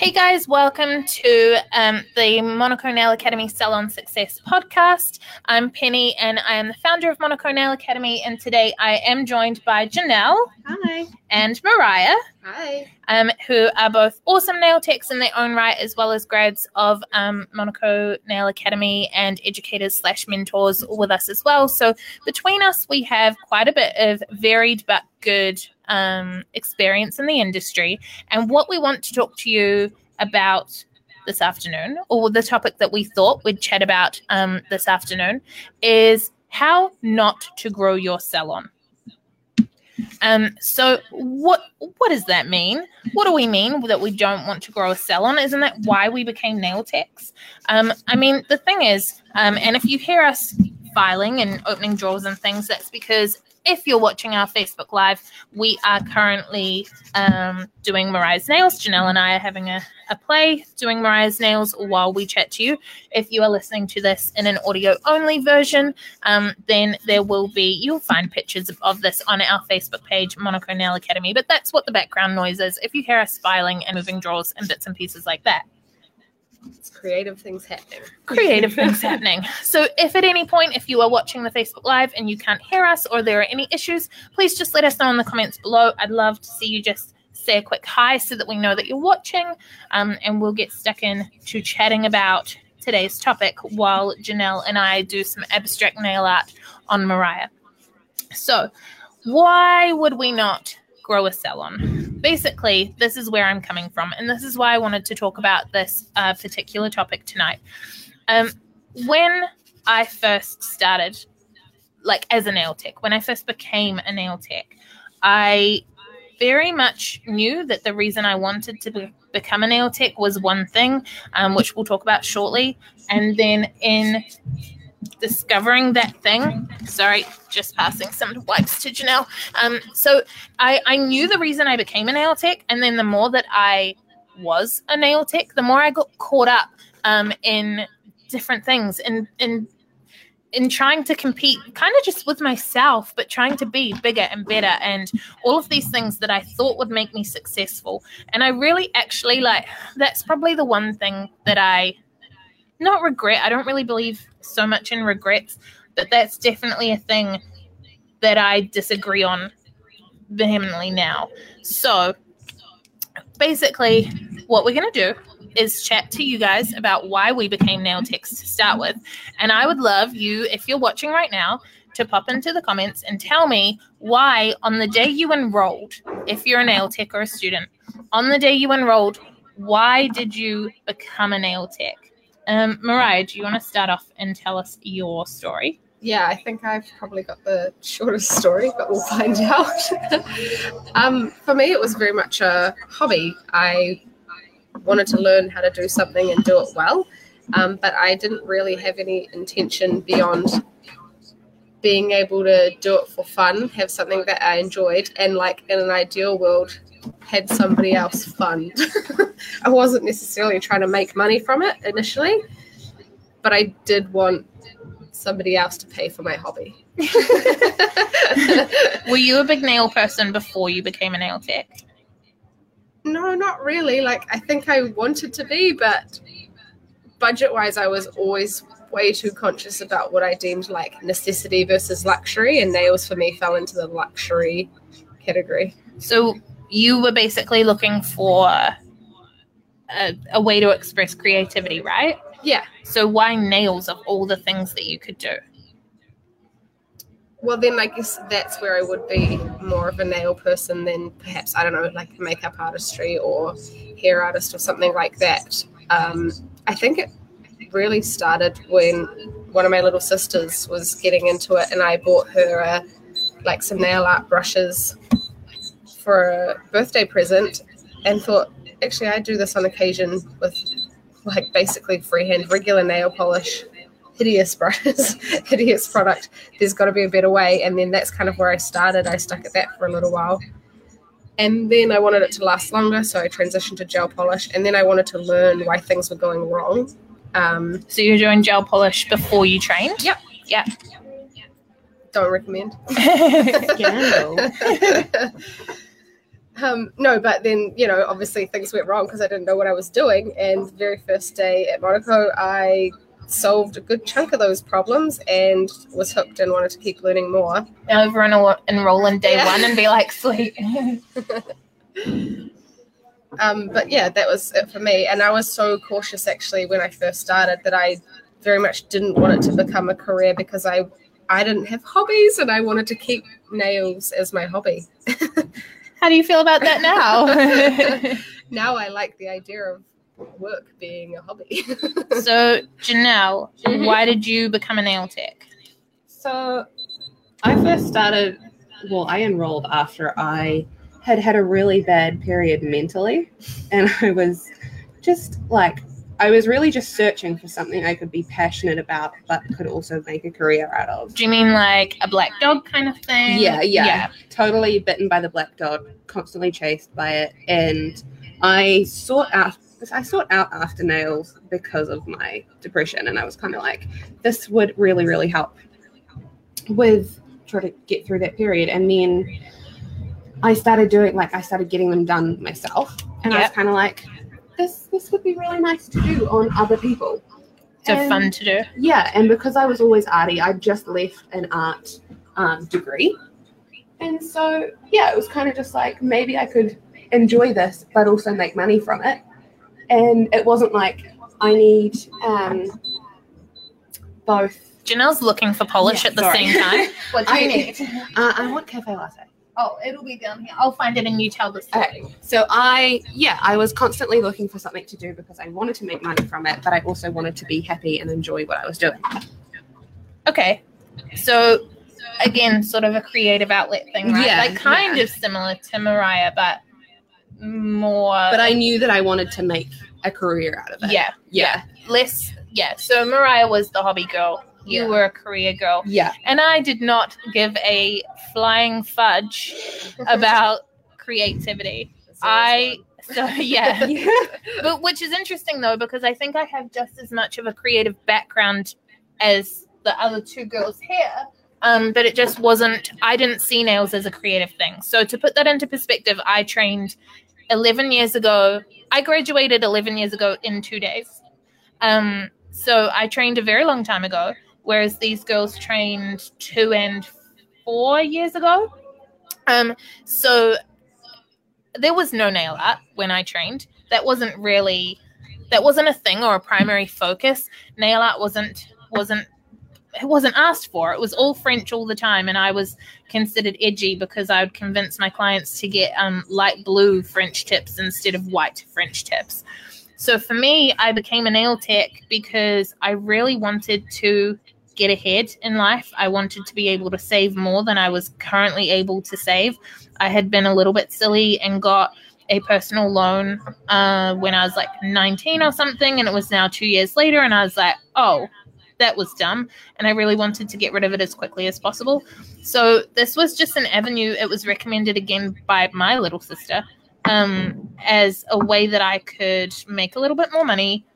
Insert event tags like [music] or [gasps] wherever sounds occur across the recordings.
Hey guys, welcome to um, the Monaco Nail Academy Salon Success podcast. I'm Penny and I am the founder of Monaco Nail Academy. And today I am joined by Janelle Hi. and Mariah, Hi. um, who are both awesome nail techs in their own right, as well as grads of um, Monaco Nail Academy and educators slash mentors with us as well. So between us, we have quite a bit of varied but good um, experience in the industry. And what we want to talk to you about this afternoon, or the topic that we thought we'd chat about um, this afternoon, is how not to grow your salon. Um, so what what does that mean? What do we mean that we don't want to grow a salon? Isn't that why we became nail techs? Um, I mean, the thing is, um, and if you hear us filing and opening drawers and things, that's because if you're watching our Facebook Live, we are currently um, doing Mariah's nails. Janelle and I are having a, a play doing Mariah's nails while we chat to you. If you are listening to this in an audio only version, um, then there will be, you'll find pictures of, of this on our Facebook page, Monaco Nail Academy. But that's what the background noise is. If you hear us filing and moving drawers and bits and pieces like that It's creative things happening. creative things [laughs] happening. So, if at any point, if you are watching the Facebook Live and you can't hear us or there are any issues, please just let us know in the comments below. I'd love to see you just say a quick hi so that we know that you're watching, um, and we'll get stuck in to chatting about today's topic while Janelle and I do some abstract nail art on Mariah. So, why would we not grow a salon? Basically, this is where I'm coming from, and this is why I wanted to talk about this uh, particular topic tonight. Um, when I first started, like as a nail tech, when I first became a nail tech, I very much knew that the reason I wanted to be, become a nail tech was one thing, um, which we'll talk about shortly. And then in discovering that thing, sorry, just passing some wipes to Janelle. Um, so I, I knew the reason I became a nail tech, and then the more that I was a nail tech, the more I got caught up um, in different things and in in trying to compete kind of just with myself but trying to be bigger and better and all of these things that i thought would make me successful and i really actually like that's probably the one thing that i not regret i don't really believe so much in regrets but that's definitely a thing that i disagree on vehemently now so basically what we're going to do is chat to you guys about why we became nail techs to start with. And I would love you, if you're watching right now, to pop into the comments and tell me why, on the day you enrolled, if you're a nail tech or a student, on the day you enrolled, why did you become a nail tech? Um, Mariah, do you want to start off and tell us your story? Yeah, I think I've probably got the [laughs] shortest story, but we'll find [laughs] out. um, for me, it was very much a hobby. I wanted to learn how to do something and do it well, um, but I didn't really have any intention beyond being able to do it for fun, have something that I enjoyed, and like in an ideal world, had somebody else fund. [laughs] I wasn't necessarily trying to make money from it initially, but I did want somebody else to pay for my hobby. [laughs] [laughs] Were you a big nail person before you became a nail tech? no, not really. Like I think I wanted to be, but budget wise, I was always way too conscious about what I deemed like necessity versus luxury, and nails for me fell into the luxury category. So you were basically looking for a, a way to express creativity, right? Yeah. So why nails of all the things that you could do? Well, then I guess that's where I would be more of a nail person than perhaps, I don't know, like makeup artistry or hair artist or something like that. Um, I think it really started when one of my little sisters was getting into it and I bought her uh, like some nail art brushes for a birthday present and thought, actually, I do this on occasion with like basically freehand regular nail polish hideous brushes, [laughs] hideous product. There's got to be a better way. And then that's kind of where I started. I stuck at that for a little while. And then I wanted it to last longer, so I transitioned to gel polish. And then I wanted to learn why things were going wrong. Um, So you're doing gel polish before you trained? Yep. Yeah. don't recommend. [laughs] [laughs] Um, no, but then you know, obviously things went wrong because I didn't know what I was doing. And the very first day at Monaco, I solved a good chunk of those problems and was hooked and wanted to keep learning more. Over and enroll in day Yeah. one and be like, sweet. [laughs] Um, but yeah, that was it for me. And I was so cautious actually when I first started that I very much didn't want it to become a career because I I didn't have hobbies and I wanted to keep nails as my hobby. [laughs] How do you feel about that now? [laughs] now I like the idea of work being a hobby. [laughs] so, Janelle, Mhm. why did you become a nail tech? So I first started, well, I enrolled after I had had a really bad period mentally. And I was just like, I was really just searching for something I could be passionate about, but could also make a career out of. Do you mean like a black dog kind of thing? Yeah, yeah. Totally bitten by the black dog, constantly chased by it. And I sought out. I sought out after nails because of my depression, and I was kind of like, this would really, really help with trying to get through that period. And then I started doing like I started getting them done myself, and I was kind of like, this this would be really nice to do on other people. So And- fun to do. yeah, and because I was always arty, I just left an art um, degree, and so yeah, it was kind of just like maybe I could enjoy this, but also make money from it. And it wasn't like I need um, both. Janelle's looking for polish Yeah, at the sorry. same time. [laughs] What do you I- need? Uh, I want cafe latte. Oh, it'll be down here. I'll find it and you tell the story. Okay. So I, yeah, I was constantly looking for something to do because I wanted to make money from it, but I also wanted to be happy and enjoy what I was doing. Okay. So again, sort of a creative outlet thing, right? Yeah, like kind yeah. of similar to Mariah, but more But I knew that I wanted to make a career out of it. yeah, Yeah. less yeah. So Mariah was the hobby girl. You Yeah. were a career girl. Yeah. And I did not give a flying fudge [laughs] about creativity. I [laughs] so yeah. [laughs] but which is interesting though because I think I have just as much of a creative background as the other two girls here. Um, but it just wasn't. I didn't see nails as a creative thing. So to put that into perspective, I trained 11 years ago. I graduated 11 years ago in two days. Um, so I trained a very long time ago, whereas these girls trained two and four years ago. Um, so there was no nail art when I trained. That wasn't really that wasn't a thing or a primary focus. Nail art wasn't wasn't it wasn't asked for. It was all French all the time, and I was considered edgy because I would convince my clients to get um, light blue French tips instead of white French tips. So for me, I became a nail tech because I really wanted to get ahead in life. I wanted to be able to save more than I was currently able to save. I had been a little bit silly and got a personal loan uh, when I was like 19 or something, and it was now two years later, and I was like, oh, that was dumb. And I really wanted to get rid of it as quickly as possible. So this was just an avenue. It was recommended again by my little sister um, as a way that I could make a little bit more money,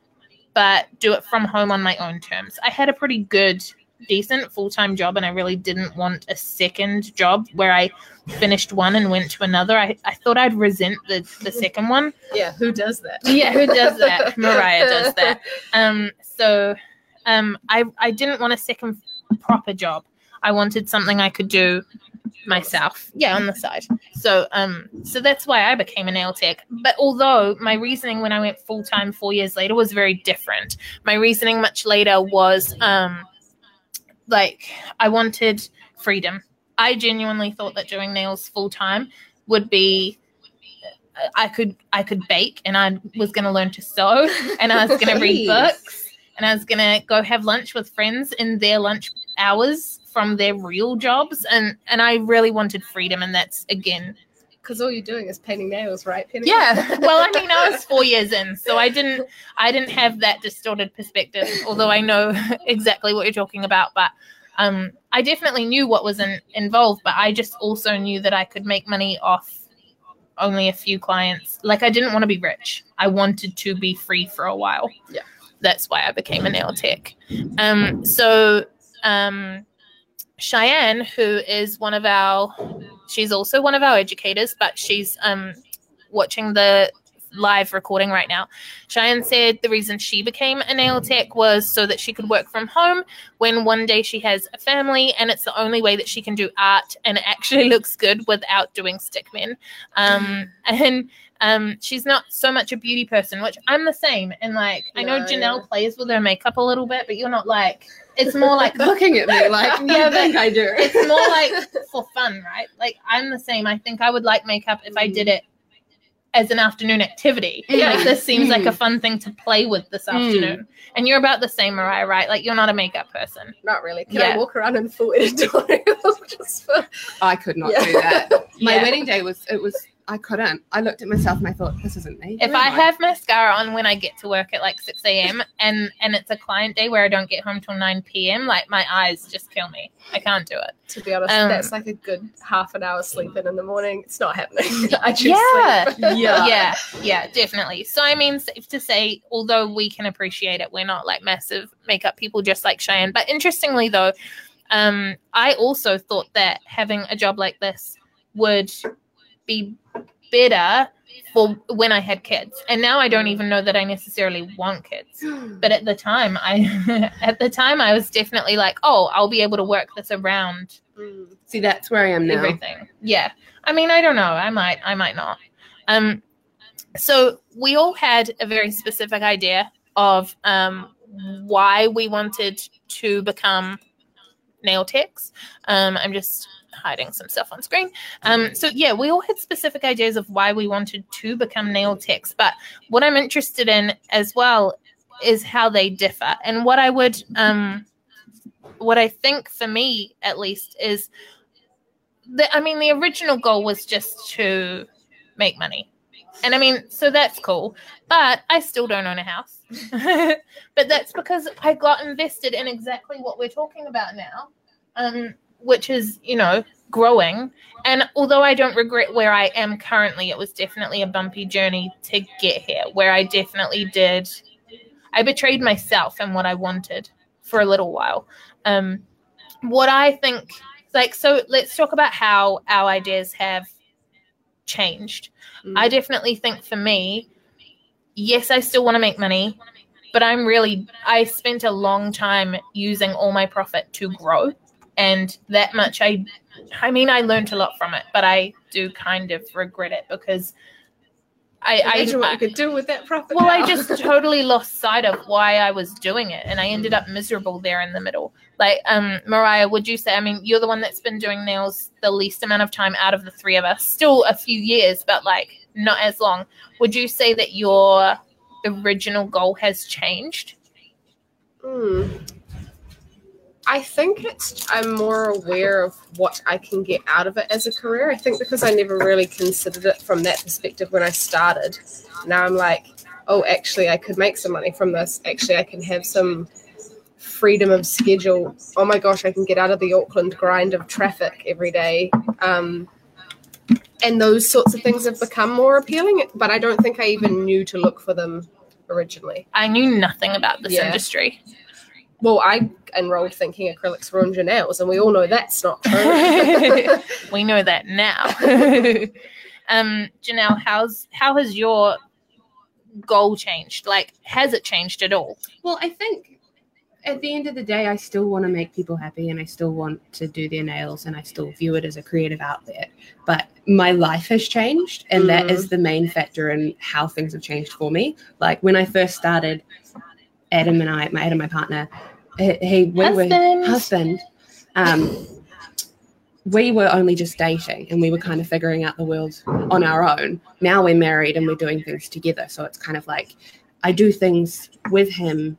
but do it from home on my own terms. I had a pretty good, decent full time job, and I really didn't want a second job where I finished one and went to another. I, I thought I'd resent the, the second one. Yeah, who does that? Yeah, who does that? [laughs] Mariah does that. Um, so um, I, I didn't want a second proper job. I wanted something I could do myself. Yeah, on the side. So um so that's why I became a nail tech. But although my reasoning when I went full time four years later was very different. My reasoning much later was um like I wanted freedom. I genuinely thought that doing nails full time would be I could I could bake and I was gonna learn to sew [laughs] and I was gonna read books and I was gonna go have lunch with friends in their lunch hours from their real jobs and and I really wanted freedom and that's again Because all you're doing is painting nails, right? Penny? yeah [laughs] well I mean I was four years in so I [laughs] didn't I didn't have that distorted perspective although I know [laughs] exactly what you're talking about but um I definitely knew what was in, involved but I just also knew that I could make money off only a few clients like I didn't want to be rich I wanted to be free for a while Yeah. that's why I became a nail tech um so um Cheyenne, who is one of our she's also one of our educators, but she's um, watching the live recording right now. Cheyenne said the reason she became a nail tech was so that she could work from home when one day she has a family and it's the only way that she can do art and it actually [laughs] looks good without doing stickmen. Um, [laughs] and um, she's not so much a beauty person, which I'm the same. And like, I know Janelle plays with her makeup a little bit, but you're not like, it's more like [laughs] looking at me like [laughs] Yeah, but think I do. it's more like for fun, right? Like I'm the same. I think I would like makeup if I did it as an afternoon activity. Yeah. Like this seems like a Mm. fun thing to play with this Mm. afternoon. And you're about the same, Mariah, right? Like you're not a makeup person. Not really. Can Yeah. I walk around in full editorial [laughs] just for I could not Yeah. do that. My Yeah. wedding day was it was I couldn't. I looked at myself and I thought, this isn't me. If Who I have mascara on when I get to work at like 6 a.m. and and it's a client day where I don't get home till 9 p.m., like my eyes just kill me. I can't do it. to be honest, Um, that's like a good half an hour sleeping in in the morning. It's not happening. [laughs] I choose Yeah. sleep. Yeah. yeah, yeah, definitely. So I mean, safe to say, although we can appreciate it, we're not like massive makeup people, just like Cheyenne. But interestingly, though, um, I also thought that having a job like this would be better for when I had kids, and now I don't even know that I necessarily want kids. [gasps] But at the time, I [laughs] at the time I was definitely like, oh, I'll be able to work this around Mm. See, that's where I am now. everything. Yeah. I mean, I don't know. I might, I might not. Um, so we all had a very specific idea of um, why we wanted to become nail techs. Um, I'm just hiding some stuff on screen. Um, so yeah, we all had specific ideas of why we wanted to become nail techs. But what I'm interested in as well is how they differ, and what I would, um, what I think for me at least is the, I mean, the original goal was just to make money. And I mean, so that's cool. But I still don't own a house. [laughs] but that's because I got invested in exactly what we're talking about now, um, which is, you know, growing. And although I don't regret where I am currently, it was definitely a bumpy journey to get here, where I definitely did. I betrayed myself and what I wanted for a little while. Um, what I think like so let's talk about how our ideas have changed Mm. i definitely think for me yes i still want to make money but i'm really i spent a long time using all my profit to grow and that much i i mean i learned a lot from it but i do kind of regret it because i Imagine what I, you could do with that profit. well, I just totally lost sight of why I was doing it, and I ended up miserable there in the middle. Like, um, Mariah, would you say? I mean, you're the one that's been doing nails the least amount of time out of the three of us. Still a few years, but like not as long. Would you say that your original goal has changed? Hmm. I think it's I'm more aware of what I can get out of it as a career. I think because I never really considered it from that perspective when I started. Now I'm like, oh, actually, I could make some money from this. Actually, I can have some freedom of schedule. Oh my gosh, I can get out of the Auckland grind of traffic every day. Um, and those sorts of things have become more appealing, but I don't think I even knew to look for them originally. I knew nothing about this Yeah. industry. Well, I enrolled thinking acrylics ruined your nails, and we all know that's not true. [laughs] we know that now. [laughs] um, Janelle, how's how has your goal changed? Like, has it changed at all? Well, I think at the end of the day, I still want to make people happy and I still want to do their nails and I still view it as a creative outlet. But my life has changed, and that Mm. is the main factor in how things have changed for me. Like when I first started, Adam and I, my Adam, my partner, he, he we Husband. were husband. Um, we were only just dating and we were kind of figuring out the world on our own. Now we're married and we're doing things together. So it's kind of like I do things with him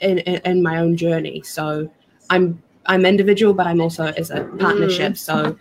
in, in, in my own journey. So I'm I'm individual, but I'm also as a partnership. So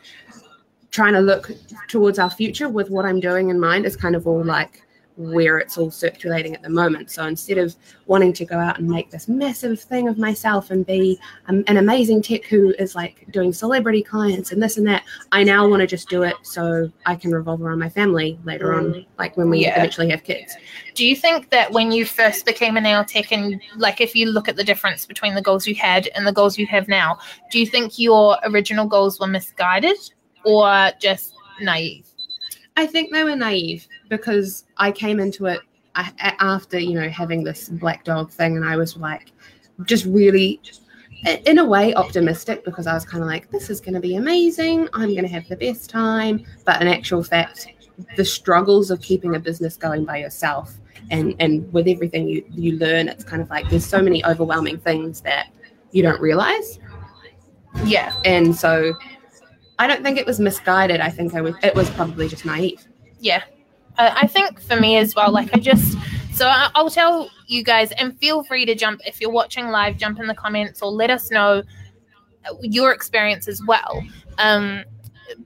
trying to look towards our future with what I'm doing in mind is kind of all like where it's all circulating at the moment. So instead of wanting to go out and make this massive thing of myself and be um, an amazing tech who is like doing celebrity clients and this and that, I now want to just do it so I can revolve around my family later on, like when we Yeah. eventually have kids. Do you think that when you first became a nail tech, and like if you look at the difference between the goals you had and the goals you have now, do you think your original goals were misguided, or just naive? I think they were naive because I came into it after, you know, having this black dog thing, and I was like, just really, in a way, optimistic because I was kind of like, this is going to be amazing. I'm going to have the best time. But in actual fact, the struggles of keeping a business going by yourself and and with everything you you learn, it's kind of like there's so many overwhelming things that you don't realize. Yeah. And so, I don't think it was misguided. I think I was, it was probably just naive. Yeah. Uh, I think for me as well, like I just, so I, I'll tell you guys, and feel free to jump if you're watching live, jump in the comments or let us know your experience as well. Um,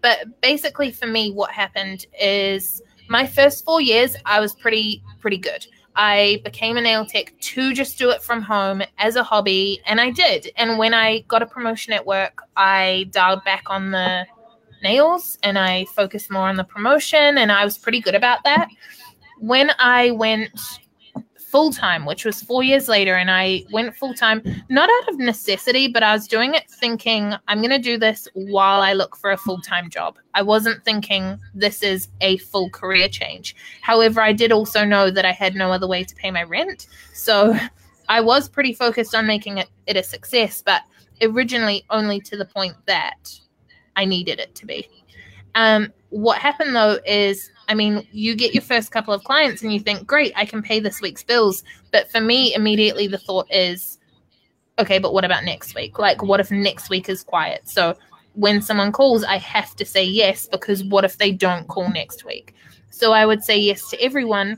but basically, for me, what happened is my first four years, I was pretty, pretty good. I became a nail tech to just do it from home as a hobby, and I did. And when I got a promotion at work, I dialed back on the nails and I focused more on the promotion, and I was pretty good about that. When I went full time, which was four years later, and I went full time, not out of necessity, but I was doing it thinking I'm going to do this while I look for a full time job. I wasn't thinking this is a full career change. However, I did also know that I had no other way to pay my rent. So I was pretty focused on making it, it a success, but originally only to the point that I needed it to be. Um, what happened though is, I mean, you get your first couple of clients and you think, great, I can pay this week's bills. But for me, immediately the thought is, okay, but what about next week? Like, what if next week is quiet? So when someone calls, I have to say yes because what if they don't call next week? So I would say yes to everyone.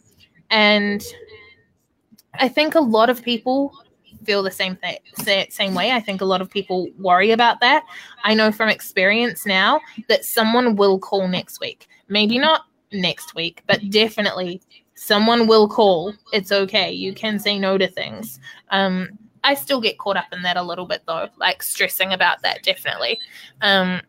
And I think a lot of people feel the same thing same way. I think a lot of people worry about that. I know from experience now that someone will call next week. Maybe not next week but definitely someone will call. It's okay. You can say no to things. Um i still get caught up in that a little bit though like stressing about that definitely. Um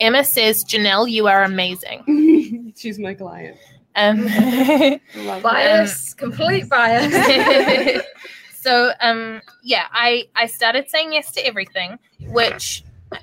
emma says janelle you are amazing. [laughs] She's my client. um [laughs] Bias, complete bias. [laughs] so um yeah i i started saying yes to everything which uh,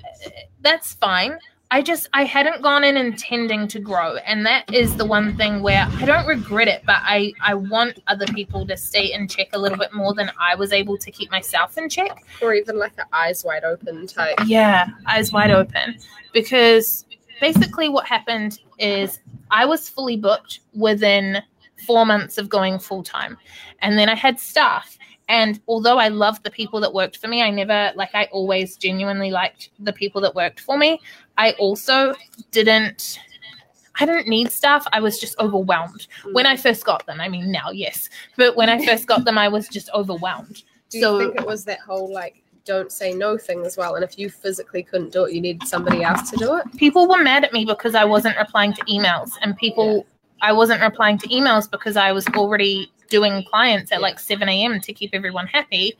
that's fine i just i hadn't gone in intending to grow and that is the one thing where i don't regret it but i i want other people to stay in check a little bit more than i was able to keep myself in check or even like an eyes wide open type. yeah, eyes wide open. Because basically, what happened is I was fully booked within four months of going full time. And then I had staff. And although I loved the people that worked for me, I never, like, I always genuinely liked the people that worked for me. I also didn't. I didn't need staff. I was just overwhelmed hmm. when I first got them. I mean, now, yes, but when I first got them, I was just overwhelmed. [laughs] Do you So- think it was that whole like don't say no thing as well? And if you physically couldn't do it, you needed somebody else to do it. people were mad at me because I wasn't replying to emails, and people I wasn't replying to emails because I was already doing clients at like 7 a.m. to keep everyone happy,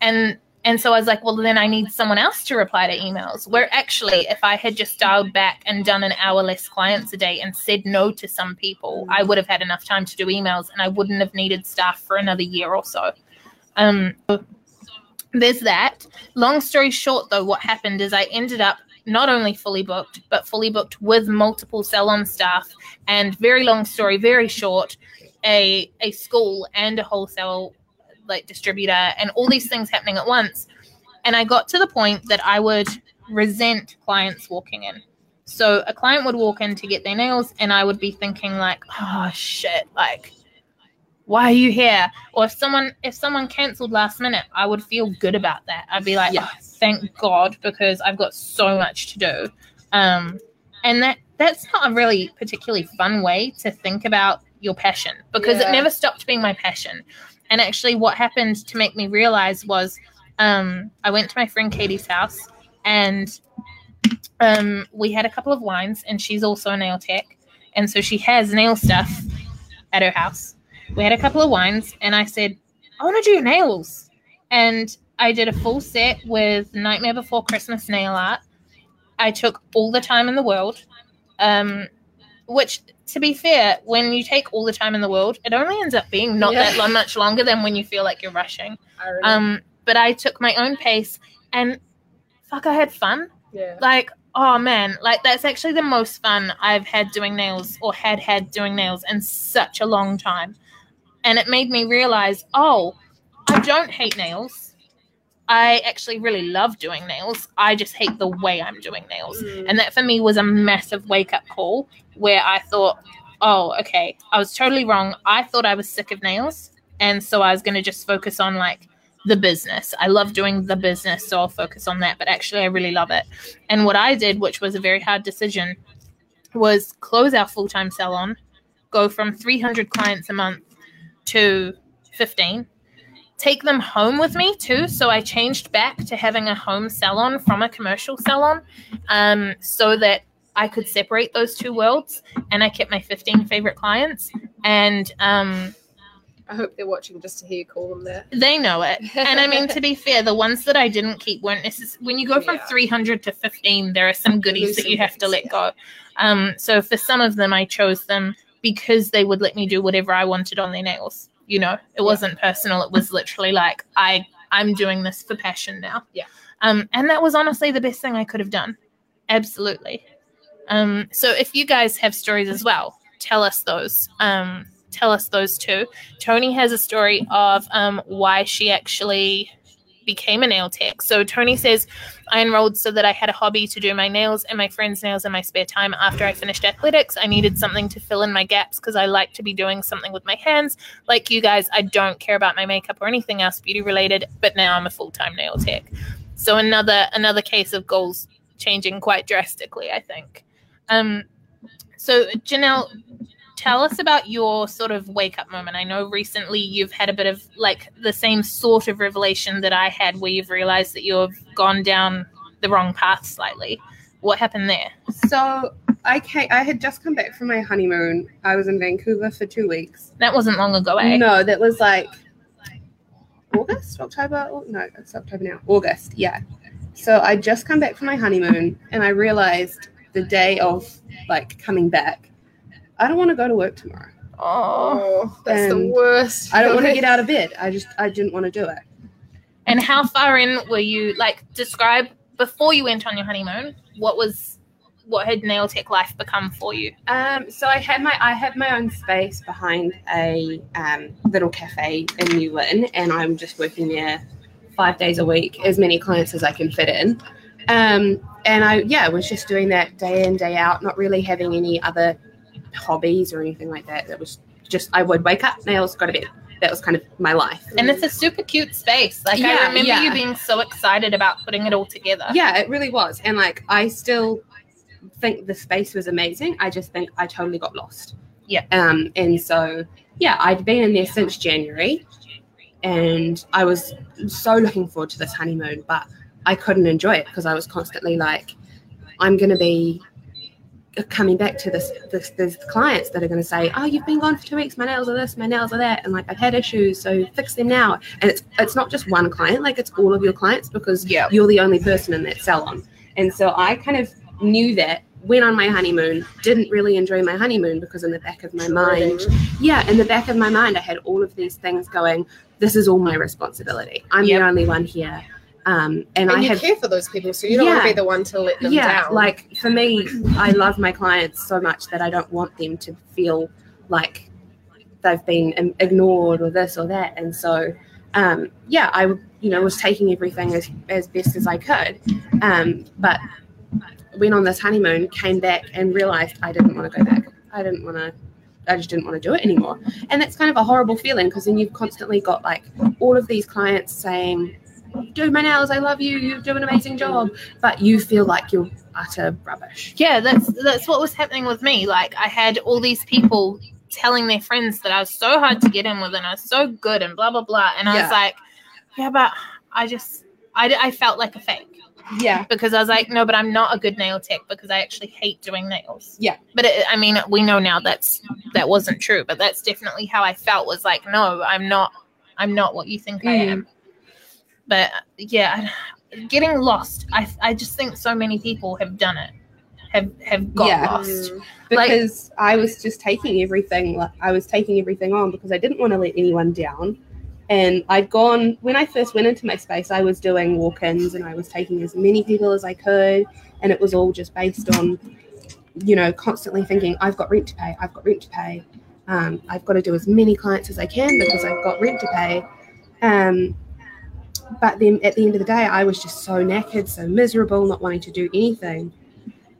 and and so I was like, well, then I need someone else to reply to emails. Where actually, if I had just dialed back and done an hour less clients a day and said no to some people, I would have had enough time to do emails, and I wouldn't have needed staff for another year or so. Um, there's that. Long story short, though, what happened is I ended up not only fully booked, but fully booked with multiple salon staff. And very long story, very short, a a school and a wholesale like distributor and all these things happening at once. And I got to the point that I would resent clients walking in. So a client would walk in to get their nails, and I would be thinking like, "Oh shit!" Like, why are you here? Or if someone if someone cancelled last minute, I would feel good about that. I'd be like, Yeah. "Oh, thank God, because I've got so much to do. Um, and that that's not a really particularly fun way to think about your passion because it never stopped being my passion. And actually, what happened to make me realize was um, I went to my friend Katie's house and um, we had a couple of wines, and she's also a nail tech. And so she has nail stuff at her house. We had a couple of wines, and I said, I want to do your nails. And I did a full set with Nightmare Before Christmas nail art. I took all the time in the world, um, which, to be fair, when you take all the time in the world, it only ends up being not Yeah. that lo- much longer than when you feel like you're rushing. Um, but I took my own pace, and fuck, I had fun. yeah. Like oh man, like that's actually the most fun I've had doing nails or had had doing nails in such a long time. And it made me realize, oh, I don't hate nails. I actually really love doing nails. I just hate the way I'm doing nails. Mm. And that for me was a massive wake up call where I thought, oh, okay, I was totally wrong. I thought I was sick of nails. And so I was going to just focus on like the business. I love doing the business, so I'll focus on that. But actually, I really love it. And what I did, which was a very hard decision, was close our full time salon, go from 300 clients a month to 15 take them home with me too. So I changed back to having a home salon from a commercial salon um, so that I could separate those two worlds. And I kept my 15 favorite clients. And um, I hope they're watching just to hear you call them that. they know it. And I mean, to be [laughs] fair, the ones that I didn't keep weren't necessarily. When you go from Yeah. 300 to 15, there are some goodies that you have to let go. Um, so for some of them, I chose them because they would let me do whatever I wanted on their nails. You know, it wasn't personal. It was [laughs] literally like I I'm doing this for passion now. Yeah. Um, and that was honestly the best thing I could have done. Absolutely. Um, so if you guys have stories as well, tell us those. Um, tell us those too. Tony has a story of um, why she actually became a nail tech. So Tony says, I enrolled so that I had a hobby to do my nails and my friends' nails in my spare time after I finished athletics. I needed something to fill in my gaps because I like to be doing something with my hands. Like you guys, I don't care about my makeup or anything else beauty related, but now I'm a full-time nail tech. So another another case of goals changing quite drastically, I think. Um, so Janelle, tell us about your sort of wake up moment. I know recently you've had a bit of like the same sort of revelation that I had where you've realized that you've gone down the wrong path slightly. What happened there? So I came, I had just come back from my honeymoon. I was in Vancouver for two weeks. That wasn't long ago, eh? No, that was like August, October. No, it's October now. August, yeah. So I just come back from my honeymoon, and I realized the day of like coming back, I don't want to go to work tomorrow. Oh. That's the worst. I don't want to get out of bed. I just I didn't want to do it. And how far in were you? Like, describe before you went on your honeymoon. What was what had nail tech life become for you? Um, so I had my I had my own space behind a um, little cafe in New Lynn, and I'm just working there five days a week, as many clients as I can fit in. Um, and I yeah was just doing that day in day out, not really having any other hobbies or anything like that. That was just I would wake up, nails, go to bed. That was kind of my life. And it's a super cute space. Like I remember yeah. you being so excited about putting it all together. yeah, it really was. And like I still think the space was amazing. I just think I totally got lost. Yeah. Um, and so yeah, I'd been in there since January and I was so looking forward to this honeymoon, but I couldn't enjoy it because I was constantly like, I'm gonna be coming back to this, this there's clients that are going to say oh you've been gone for two weeks my nails are this my nails are that and like i've had issues so fix them now. And it's it's not just one client like it's all of your clients because Yeah. you're the only person in that salon. And so i kind of knew that went on my honeymoon didn't really enjoy my honeymoon because in the back of my mind yeah in the back of my mind i had all of these things going this is all my responsibility. I'm Yep. the only one here um, and, And, I you have care for those people, so you don't want to be the one to let them yeah down. like for me i love my clients so much that i don't want them to feel like they've been ignored or this or that and so um, yeah i you know was taking everything as, as best as i could um, but went on this honeymoon came back and realized i didn't want to go back i didn't want to I just didn't want to do it anymore. And that's kind of a horrible feeling because then you've constantly got like all of these clients saying, Do my nails, I love you, you do an amazing job. But you feel like you're utter rubbish. Yeah, that's that's what was happening with me. Like I had all these people telling their friends that I was so hard to get in with and I was so good and blah blah blah. And I Yeah. was like, yeah, but I just I, I felt like a fake Yeah. because I was like, no, but I'm not a good nail tech because I actually hate doing nails. Yeah. But it, I mean, we know now that's that wasn't true, but that's definitely how I felt. Was like, no, I'm not. I'm not what you think I Mm. am. But yeah, getting lost. I I just think so many people have done it. Have have got Yeah. lost. Mm. Like- Because I was just taking everything, like, I was taking everything on because I didn't want to let anyone down. And I'd gone when I first went into my space, I was doing walk-ins and I was taking as many people as I could, and it was all just based on, you know, constantly thinking, I've got rent to pay, I've got rent to pay, um, I've got to do as many clients as I can because I've got rent to pay. Um, but then at the end of the day, I was just so knackered, so miserable, not wanting to do anything.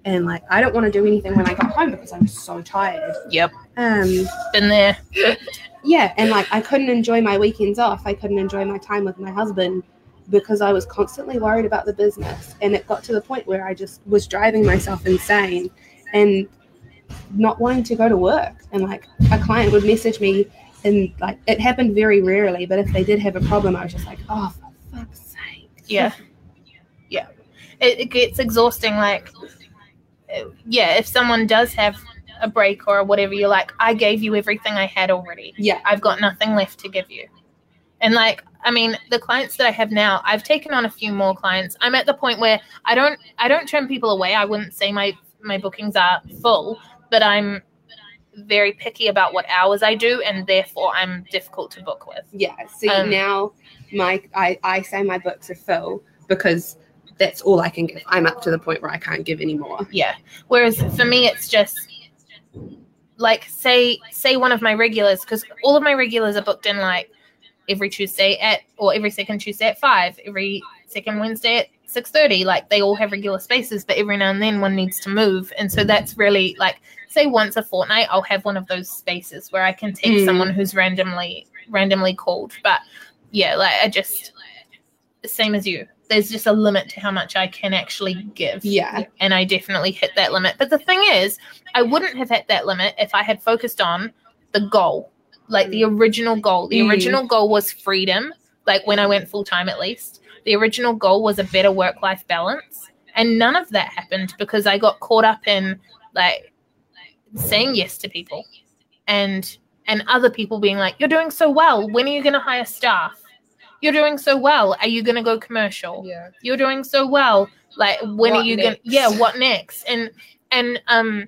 And like, I don't want to do anything when I got home because I'm so tired. Yep. Um, Been there. yeah, and like, I couldn't enjoy my weekends off. I couldn't enjoy my time with my husband because I was constantly worried about the business. And it got to the point where I just was driving myself insane and not wanting to go to work. And like, a client would message me, and like, it happened very rarely, but if they did have a problem, I was just like, oh, for fuck's sake. Yeah. Yeah. It, it gets exhausting. Like, yeah, if someone does have a break or whatever, you're like, I gave you everything I had already. Yeah. I've got nothing left to give you. And like, I mean, the clients that I have now, I've taken on a few more clients. I'm at the point where I don't I don't turn people away. I wouldn't say my my bookings are full, but I'm very picky about what hours I do and therefore I'm difficult to book with. Yeah. See Um, now my I, I say my books are full because that's all I can give. I'm up to the point where I can't give anymore. Yeah. Whereas for me, it's just like say say one of my regulars because all of my regulars are booked in like every Tuesday at or every second Tuesday at five, every second Wednesday at six thirty. Like they all have regular spaces, but every now and then one needs to move, and so that's really like say once a fortnight I'll have one of those spaces where I can take Mm. someone who's randomly randomly called. But yeah, like I just same as you. There's just a limit to how much I can actually give Yeah. and I definitely hit that limit. But the thing is, I wouldn't have hit that limit if I had focused on the goal, like the original goal. The Mm. original goal was freedom, like when I went full time at least. The original goal was a better work life balance. And none of that happened because I got caught up in like saying yes to people and and other people being like, You're doing so well. When are you gonna hire staff? You're doing so well. Are you gonna go commercial? Yeah. you're doing so well like when are you gonna yeah what next and and um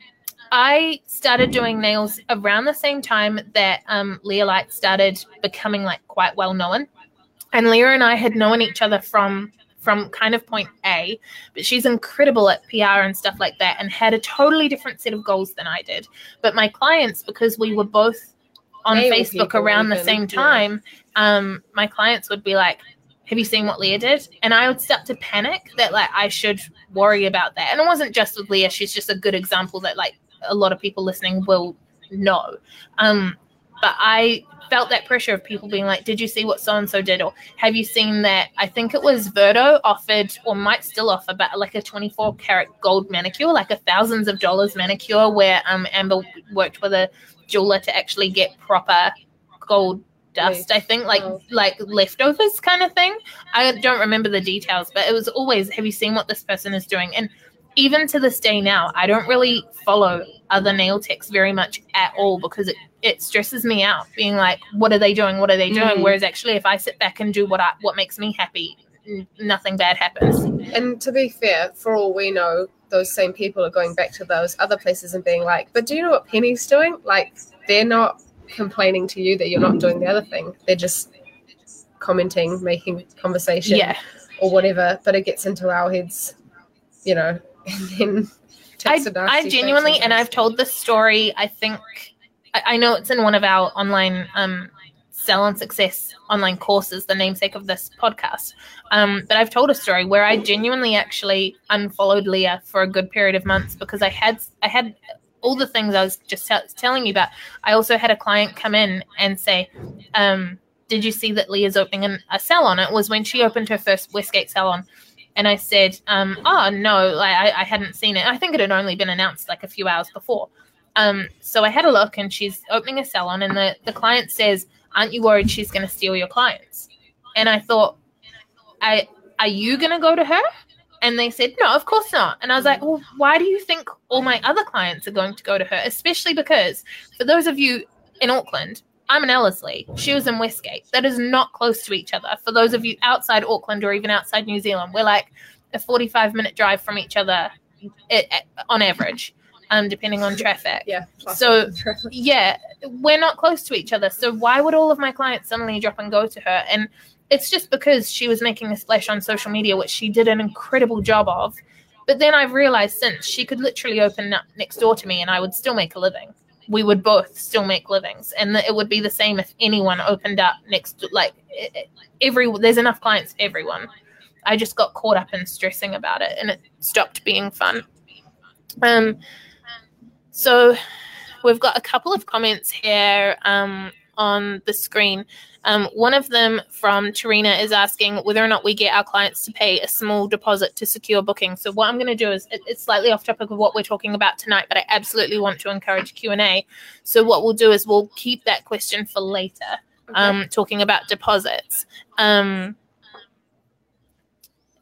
i started doing nails around the same time that um leah light started becoming like quite well known and leah and i had known each other from from kind of point a but she's incredible at pr and stuff like that and had a totally different set of goals than i did but my clients because we were both on Nail facebook around the same time um my clients would be like have you seen what Leah did? And I would start to panic that like I should worry about that. And it wasn't just with Leah, she's just a good example that like a lot of people listening will know. Um, but I felt that pressure of people being like, Did you see what so and so did? Or have you seen that? I think it was Verdo offered or might still offer, but like a 24 karat gold manicure, like a thousands of dollars manicure where um Amber worked with a jeweler to actually get proper gold dust, I think, like Oh. like leftovers kind of thing. I don't remember the details, but it was always, have you seen what this person is doing? And even to this day now, I don't really follow other nail techs very much at all because it, it stresses me out being like, what are they doing? What are they doing? Mm. Whereas actually, if I sit back and do what I, what makes me happy, n- nothing bad happens. And to be fair, for all we know, those same people are going back to those other places and being like, but do you know what Penny's doing? Like, they're not complaining to you that you're not doing the other thing. They're just commenting, making conversation Yeah. or whatever. But it gets into our heads, you know, [laughs] and then I, takes a nasty I genuinely, and. I've told this story. I think I, I know it's in one of our online um, Salon Success online courses, the namesake of this podcast. Um, but I've told a story where I genuinely actually unfollowed Leah for a good period of months because I had I had all the things I was just tell telling you about. I also had a client come in and say. Um, did you see that Leah's opening an, a salon? It was when she opened her first Westgate salon. And I said, um, oh, no, like, I, I hadn't seen it. I think it had only been announced like a few hours before. Um, so I had a look and she's opening a salon and the, the client says, aren't you worried she's going to steal your clients? And I thought, I, are you going to go to her? And they said, no, of course not. And I was like, well, why do you think all my other clients are going to go to her? Especially because for those of you in Auckland, I'm in Ellerslie. She was in Westgate. That is not close to each other. For those of you outside Auckland or even outside New Zealand, we're like a 45 minute drive from each other i- i- on average, um, depending on traffic. yeah. So-. [laughs] Yeah. We're not close to each other. So why would all of my clients suddenly drop and go to her? And it's just because she was making a splash on social media, which she did an incredible job of. But then I've realized since she could literally open up next door to me and I would still make a living. We would both still make livings, and it would be the same if anyone opened up next. Like every, there's enough clients for everyone. I just got caught up in stressing about it, and it stopped being fun. Um, so we've got a couple of comments here um, on the screen. Um, one of them from Tarina is asking whether or not we get our clients to pay a small deposit to secure booking. So what I'm going to do is it, it's slightly off topic of what we're talking about tonight, but I absolutely want to encourage Q and A. So what we'll do is we'll keep that question for later, okay. um, talking about deposits. Um,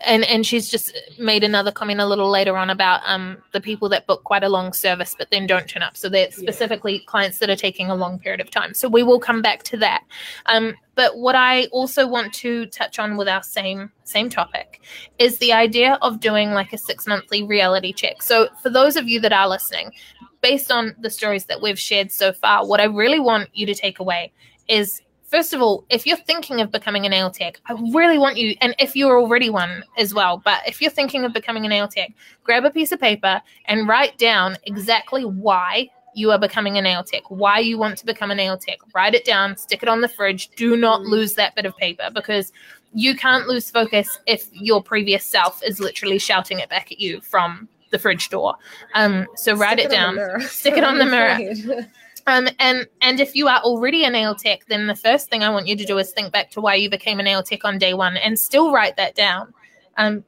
and and she's just made another comment a little later on about um the people that book quite a long service but then don't turn up. So they're specifically yeah. clients that are taking a long period of time. So we will come back to that. Um but what i also want to touch on with our same same topic is the idea of doing like a six monthly reality check. So for those of you that are listening based on the stories that we've shared so far what i really want you to take away is first of all, if you're thinking of becoming a nail tech, I really want you, and if you're already one as well, but if you're thinking of becoming a nail tech, grab a piece of paper and write down exactly why you are becoming a nail tech, why you want to become a nail tech. Write it down, stick it on the fridge. Do not lose that bit of paper because you can't lose focus if your previous self is literally shouting it back at you from the fridge door. Um, so write it, it down, stick it on the [laughs] mirror. Um, and and if you are already a nail tech, then the first thing I want you to do is think back to why you became a nail tech on day one, and still write that down. Um,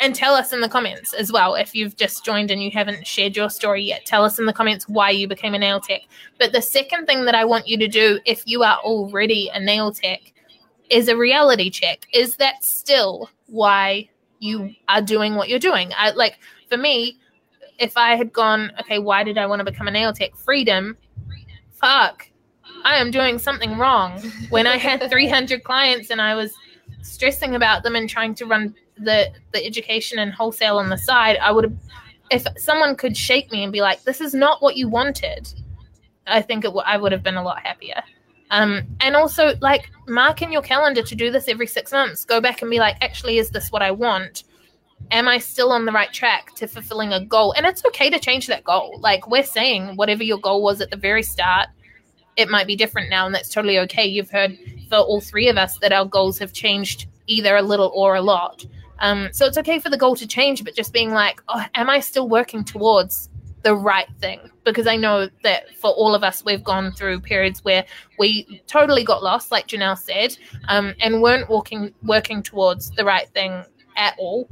and tell us in the comments as well if you've just joined and you haven't shared your story yet. Tell us in the comments why you became a nail tech. But the second thing that I want you to do, if you are already a nail tech, is a reality check. Is that still why you are doing what you're doing? I, like for me, if I had gone, okay, why did I want to become a nail tech? Freedom fuck, I am doing something wrong. When I had 300 [laughs] clients and I was stressing about them and trying to run the the education and wholesale on the side, I would have. If someone could shake me and be like, "This is not what you wanted," I think it w- I would have been a lot happier. Um, and also, like, mark in your calendar to do this every six months. Go back and be like, actually, is this what I want? Am I still on the right track to fulfilling a goal? And it's okay to change that goal. Like, we're saying, whatever your goal was at the very start, it might be different now, and that's totally okay. You've heard for all three of us that our goals have changed either a little or a lot. Um, so it's okay for the goal to change, but just being like, oh, am I still working towards the right thing? Because I know that for all of us, we've gone through periods where we totally got lost, like Janelle said, um, and weren't walking working towards the right thing at all.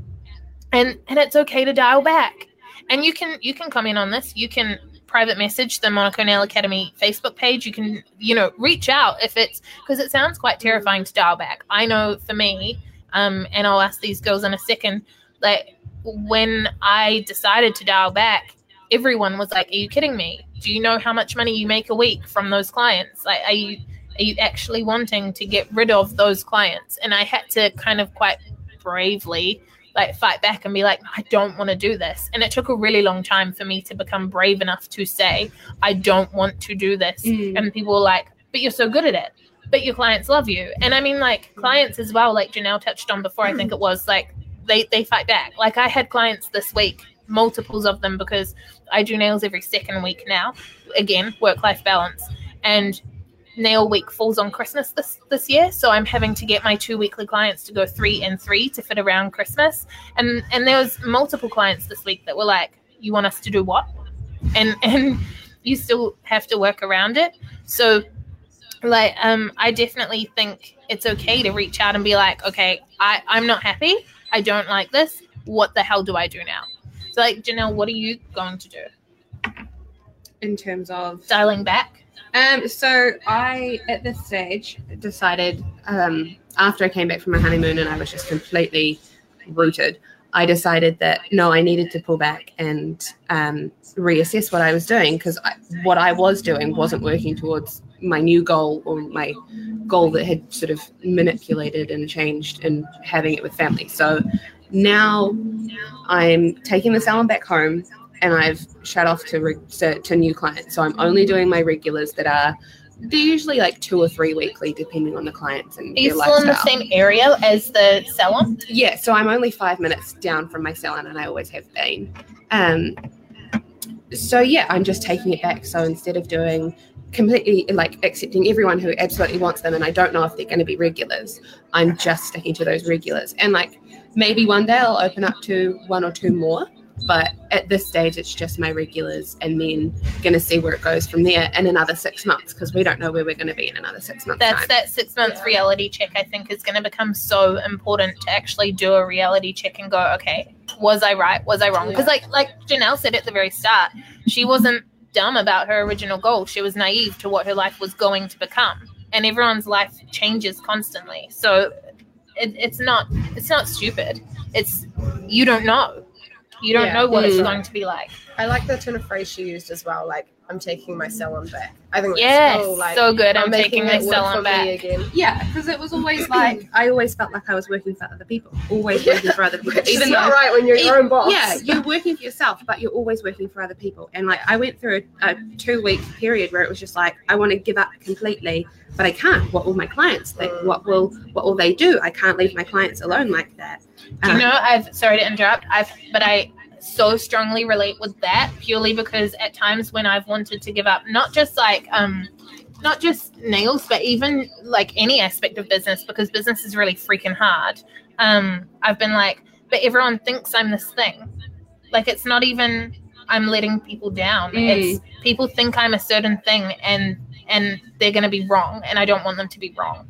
And and it's okay to dial back. And you can you can comment on this. You can private message the Monaco Nail Academy Facebook page. You can, you know, reach out if it's because it sounds quite terrifying to dial back. I know for me, um, and I'll ask these girls in a second, like when I decided to dial back, everyone was like, Are you kidding me? Do you know how much money you make a week from those clients? Like, are you are you actually wanting to get rid of those clients? And I had to kind of quite bravely like fight back and be like, I don't want to do this. And it took a really long time for me to become brave enough to say, I don't want to do this. Mm. And people were like, but you're so good at it. But your clients love you. And I mean, like clients as well, like Janelle touched on before, I think it was like they, they fight back. Like I had clients this week, multiples of them, because I do nails every second week now. Again, work life balance. And nail week falls on Christmas this this year, so I'm having to get my two weekly clients to go three and three to fit around Christmas. And and there was multiple clients this week that were like, "You want us to do what?" And [laughs] and you still have to work around it. So like um I definitely think it's okay to reach out and be like, "Okay, I I'm not happy. I don't like this. What the hell do I do now?" So like Janelle, what are you going to do? In terms of dialing back? Um, so I, at this stage, decided um, after I came back from my honeymoon and I was just completely rooted, I decided that no, I needed to pull back and um, reassess what I was doing because what I was doing wasn't working towards my new goal or my goal that had sort of manipulated and changed and having it with family. So now I'm taking the salon back home and I've shut off to, re- to to new clients. So I'm only doing my regulars that are they're usually like two or three weekly, depending on the clients and Are you still in the same area as the salon? Yeah, so I'm only five minutes down from my salon, and I always have been. Um, so yeah, I'm just taking it back. So instead of doing completely like accepting everyone who absolutely wants them, and I don't know if they're going to be regulars, I'm just sticking to those regulars. And like maybe one day I'll open up to one or two more, but at this stage it's just my regulars, and then going to see where it goes from there in another six months because we don't know where we're going to be in another six months. That's time. that six month reality check. I think is going to become so important to actually do a reality check and go, okay, was I right? Was I wrong? Because like like Janelle said at the very start, she wasn't dumb about her original goal. She was naive to what her life was going to become, and everyone's life changes constantly. So it, it's not it's not stupid. It's you don't know. You don't Yeah. know what it's Mm. going to be like. I like the turn of phrase she used as well. Like, I'm taking my salon back. I think that's Yes, cool. Like, so good. I'm, making taking my it work salon back. again. Yeah, because it was always [clears throat] like I always felt like I was working for other people, always working for other people. [laughs] Which is Even not though, right when you're your own boss. yeah, you're working for yourself, but you're always working for other people. And like I went through a, a two week period where it was just like I want to give up completely, but I can't. What will my clients think? Mm. What will what will they do? I can't leave my clients alone like that. Do you Um, know, I've sorry to interrupt. I've but I so strongly relate with that purely because at times when I've wanted to give up, not just like um not just nails, but even like any aspect of business, because business is really freaking hard. Um, I've been like, but everyone thinks I'm this thing. Like it's not even I'm letting people down. Mm. It's people think I'm a certain thing and and they're gonna be wrong and I don't want them to be wrong.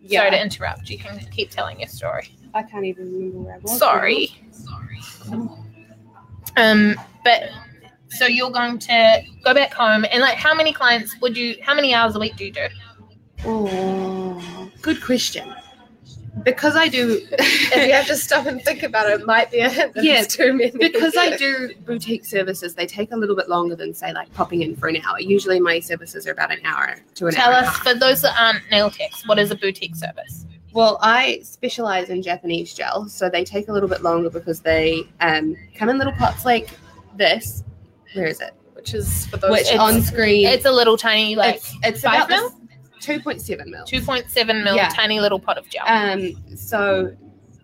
Yeah. Sorry to interrupt. You can keep telling your story. I can't even remember where I was. Sorry. Um, but so you're going to go back home and like how many clients would you how many hours a week do you do? Oh, good question. Because I do, [laughs] If you have to stop and think about it, it might be a [laughs] Yeah, too many. because I do [laughs] boutique services, they take a little bit longer than say like popping in for an hour. Usually my services are about an hour to an Tell hour. a us for those that aren't nail techs, what is a boutique service? Well, I specialize in Japanese gel, so they take a little bit longer because they um, come in little pots like this. Where is it? Which is for those. Which on screen It's a little tiny like it's it's five about this- 2.7 mil. 2.7 mil Yeah. tiny little pot of gel. Um, so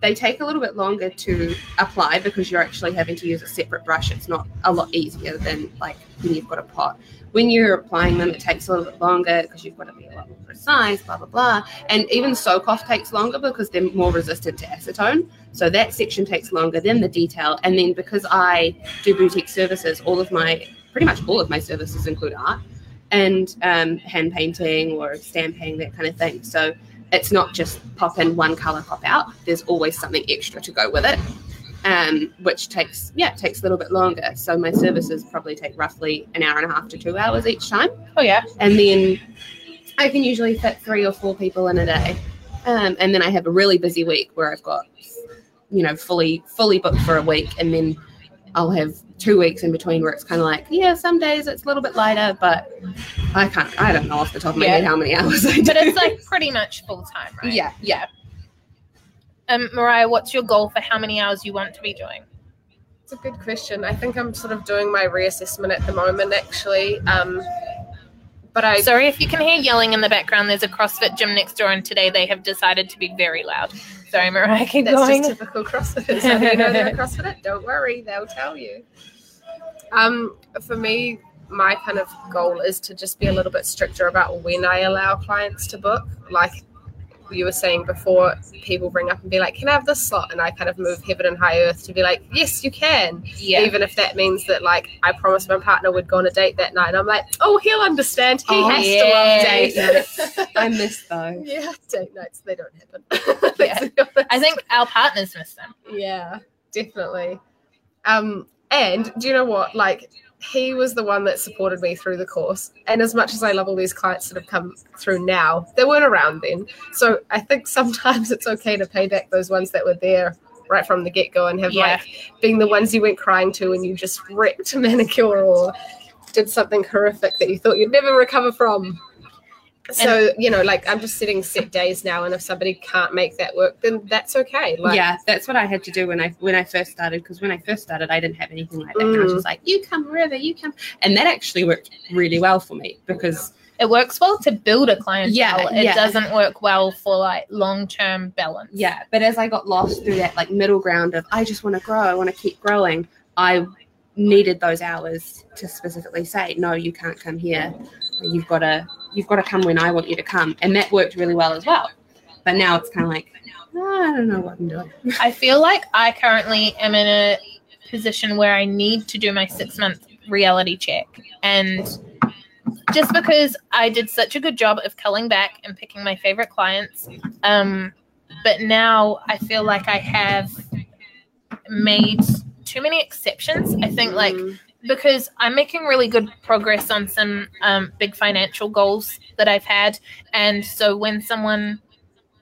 they take a little bit longer to apply because you're actually having to use a separate brush. It's not a lot easier than like when you've got a pot. When you're applying them, it takes a little bit longer because you've got to be a lot more precise, blah blah blah. And even soak off takes longer because they're more resistant to acetone. So that section takes longer than the detail. And then because I do boutique services, all of my pretty much all of my services include art and um, hand painting or stamping, that kind of thing. So it's not just pop in one color, pop out. There's always something extra to go with it, um, which takes yeah takes a little bit longer. So my services probably take roughly an hour and a half to two hours each time, oh yeah. and then I can usually fit three or four people in a day. Um, and then I have a really busy week where I've got you know fully fully booked for a week, and then I'll have two weeks in between where it's kind of like yeah some days it's a little bit lighter, but I can't I don't know off the top of my Yeah. head how many [laughs] hours I do. But it's like pretty much full time, right? yeah yeah. Um, Mariah, what's your goal for how many hours you want to be doing? It's a good question. I think I'm sort of doing my reassessment at the moment, actually. Um, but I Sorry if you can hear yelling in the background. There's a CrossFit gym next door, and today they have decided to be very loud. Sorry, Mariah, keep That's going. just typical CrossFitters. Do you know they're a CrossFitter? [laughs] Don't worry, they'll tell you. Um, for me, my kind of goal is to just be a little bit stricter about when I allow clients to book. Like you were saying before, people bring up and be like, "Can I have this slot?" And I kind of move heaven and high earth to be like, "Yes, you can." yeah. Even if that means that, like, I promised my partner we'd go on a date that night. I'm like, "Oh, he'll understand. He Oh, has yes. to love date [laughs] I miss those. [laughs] yeah, date nights they don't happen. [laughs] Yeah. Let's be honest. I think our partners miss them. Yeah, definitely. Um, and do you know what? Like, he was the one that supported me through the course. And as much as I love all these clients that have come through now, they weren't around then. So I think sometimes [laughs] it's okay to pay back those ones that were there right from the get go and have Yeah. like being the ones you went crying to and you just wrecked a [laughs] manicure or did something horrific that you thought you'd never recover from. So, you know, like I'm just sitting set days now and if somebody can't make that work, then that's okay. Like yeah, that's what I had to do when I when I first started. Because when I first started, I didn't have anything like that. And I was Mm. just like, "You come wherever you come," and that actually worked really well for me because It works well to build a clientele. Yeah, it yeah. doesn't work well for like long term balance. yeah. But as I got lost through that like middle ground of I just want to grow, I want to keep growing, I needed those hours to specifically say, "No, you can't come here. You've got to you've got to come when I want you to come," and that worked really well as well. But now it's kind of like "Oh, I don't know what I'm doing. I feel like I currently am in a position where I need to do my six month reality check. And just because I did such a good job of culling back and picking my favorite clients, um, but now I feel like I have made too many exceptions. I think, like, mm, because I'm making really good progress on some um, big financial goals that I've had. And so when someone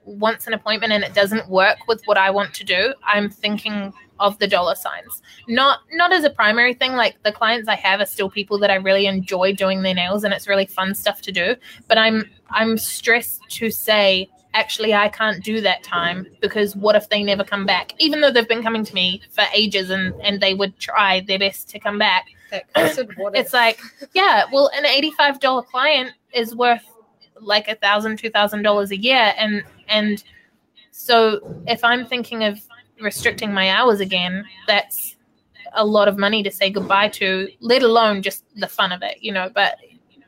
wants an appointment and it doesn't work with what I want to do, I'm thinking of the dollar signs. Not not as a primary thing. Like the clients I have are still people that I really enjoy doing their nails and it's really fun stuff to do. But I'm I'm stressed to say actually I can't do that time because what if they never come back? Even though they've been coming to me for ages and, and they would try their best to come back. that cursed [coughs] what It's like, yeah, well, an eighty-five dollar client is worth like a thousand, two thousand dollars a year, and and so if I'm thinking of restricting my hours again, that's a lot of money to say goodbye to. Let alone just the fun of it, you know. But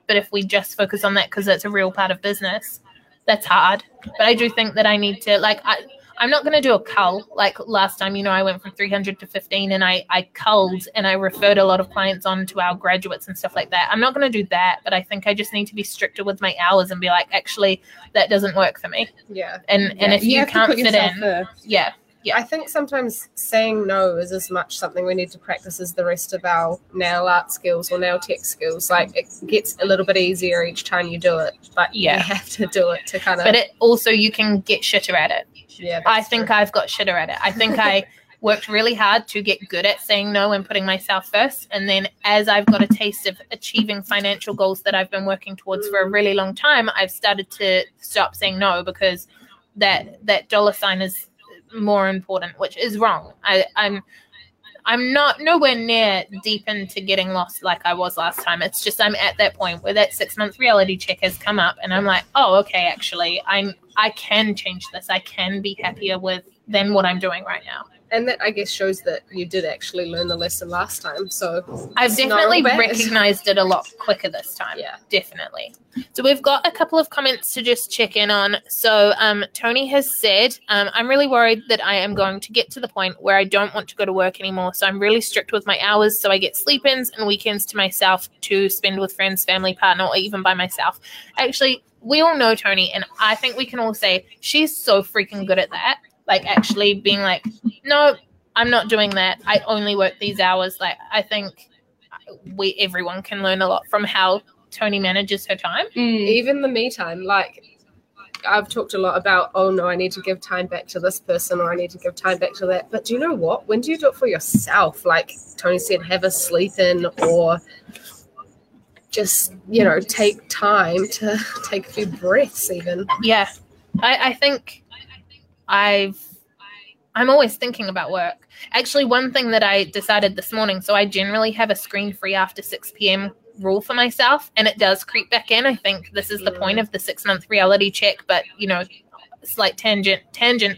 but if we just focus on that because it's a real part of business, that's hard. But I do think that I need to like I. I'm not going to do a cull like last time. You know, I went from 300 to 15, and I I culled and I referred a lot of clients on to our graduates and stuff like that. I'm not going to do that, but I think I just need to be stricter with my hours and be like, actually, that doesn't work for me. yeah. And and Yeah, if you, to can't fit in, first. yeah, Yeah. I think sometimes saying no is as much something we need to practice as the rest of our nail art skills or nail tech skills. Like it gets a little bit easier each time you do it, but Yeah. you have to do it to kind of. but it also you can get shitter at it. yeah, I think true. I've got shitter at it. I think I [laughs] worked really hard to get good at saying no and putting myself first. And then as I've got a taste of achieving financial goals that I've been working towards for a really long time, I've started to stop saying no because that that dollar sign is more important, which is wrong. I, I'm I'm not nowhere near deep into getting lost like I was last time. It's just I'm at that point where that six month reality check has come up and I'm like, oh okay, actually I'm I can change this. I can be happier with than what I'm doing right now. And that I guess shows that you did actually learn the lesson last time. So I've definitely recognized it a lot quicker this time. Yeah. Definitely. So we've got a couple of comments to just check in on. So um, Tony has said, um, I'm really worried that I am going to get to the point where I don't want to go to work anymore. So I'm really strict with my hours. So I get sleep ins and weekends to myself to spend with friends, family, partner, or even by myself. Actually, we all know Tony, and I think we can all say she's so freaking good at that. Like actually being like, no, I'm not doing that. I only work these hours. Like I think we everyone can learn a lot from how Tony manages her time. Mm. even the me time, like I've talked a lot about, oh no, I need to give time back to this person or I need to give time back to that. But do you know what? When do you do it for yourself? Like Tony said, have a sleep in or just, you know, take time to [laughs] take a few breaths even. Yeah, I, I think I've I'm always thinking about work. Actually, one thing that I decided this morning, so I generally have a screen free after 6 p.m. rule for myself, and it does creep back in. I think this is the point of the six month reality check, but you know, slight tangent tangent.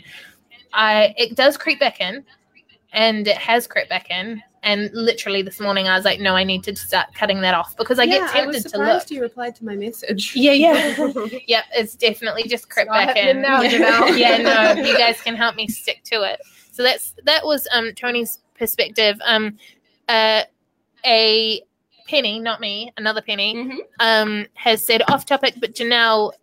I it does creep back in, and it has crept back in. And literally this morning, I was like, no, I need to start cutting that off because I get Yeah, was tempted to look. surprised you replied to my message. Yeah, yeah. [laughs] Yep, it's definitely just crept not back in. now, [laughs] Janelle. yeah, no, you guys can help me stick to it. So that's that was um Tony's perspective. Um, uh, a penny, not me, another penny, Mhm. um, has said off topic, but Janelle,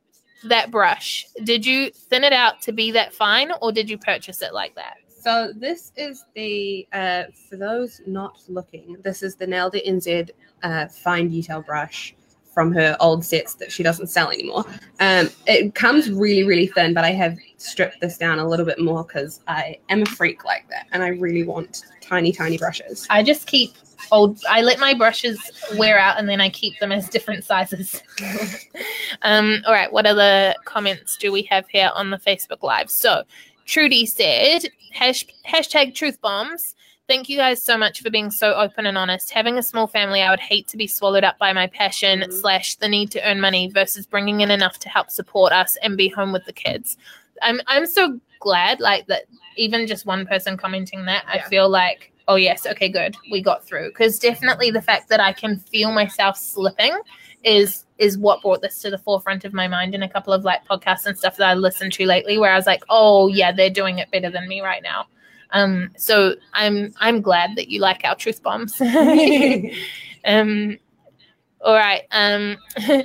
that brush, did you thin it out to be that fine, or did you purchase it like that? So this is the uh, for those not looking. This is the Nelda NZ uh, fine detail brush from her old sets that she doesn't sell anymore. Um, it comes really really thin, but I have stripped this down a little bit more because I am a freak like that, and I really want tiny tiny brushes. I just keep old. I let my brushes wear out and then I keep them as different sizes. [laughs] um, all right, what other comments do we have here on the Facebook Live? So, Trudy said, hash, hashtag truth bombs. Thank you guys so much for being so open and honest. Having a small family, I would hate to be swallowed up by my passion Mhm. slash the need to earn money versus bringing in enough to help support us and be home with the kids. I'm I'm so glad like that. Even just one person commenting that, I feel like oh yes, okay, good, we got through. Because definitely the fact that I can feel myself slipping is is what brought this to the forefront of my mind in a couple of like podcasts and stuff that I listened to lately where I was like, oh yeah, they're doing it better than me right now. Um, so I'm I'm glad that you like our truth bombs. [laughs] [laughs] um, all right. Um, [laughs]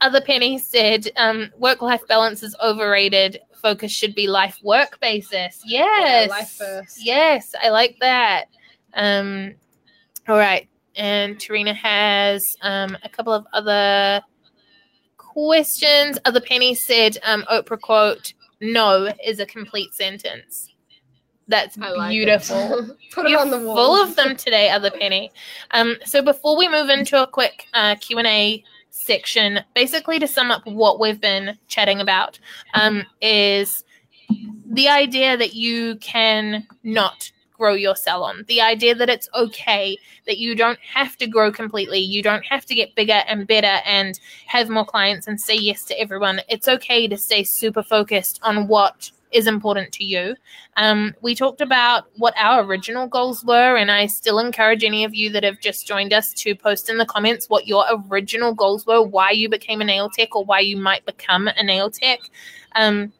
other Penny said, um, work life balance is overrated. Focus should be life work basis. Yes. life first. Yes, I like that. Um, all right. And Tarina has um, a couple of other questions. Other Penny said, um, Oprah quote, no is a complete sentence. That's like beautiful. [laughs] Put it You're on the wall. Full of them today, other penny. Um, so before we move into a quick uh, Q and A section, basically to sum up what we've been chatting about, um, is the idea that you can not grow your salon. The idea that it's okay that you don't have to grow completely. You don't have to get bigger and better and have more clients and say yes to everyone. It's okay to stay super focused on what is important to you. Um, we talked about what our original goals were, and I still encourage any of you that have just joined us to post in the comments what your original goals were, why you became a nail tech, or why you might become a nail tech. Um,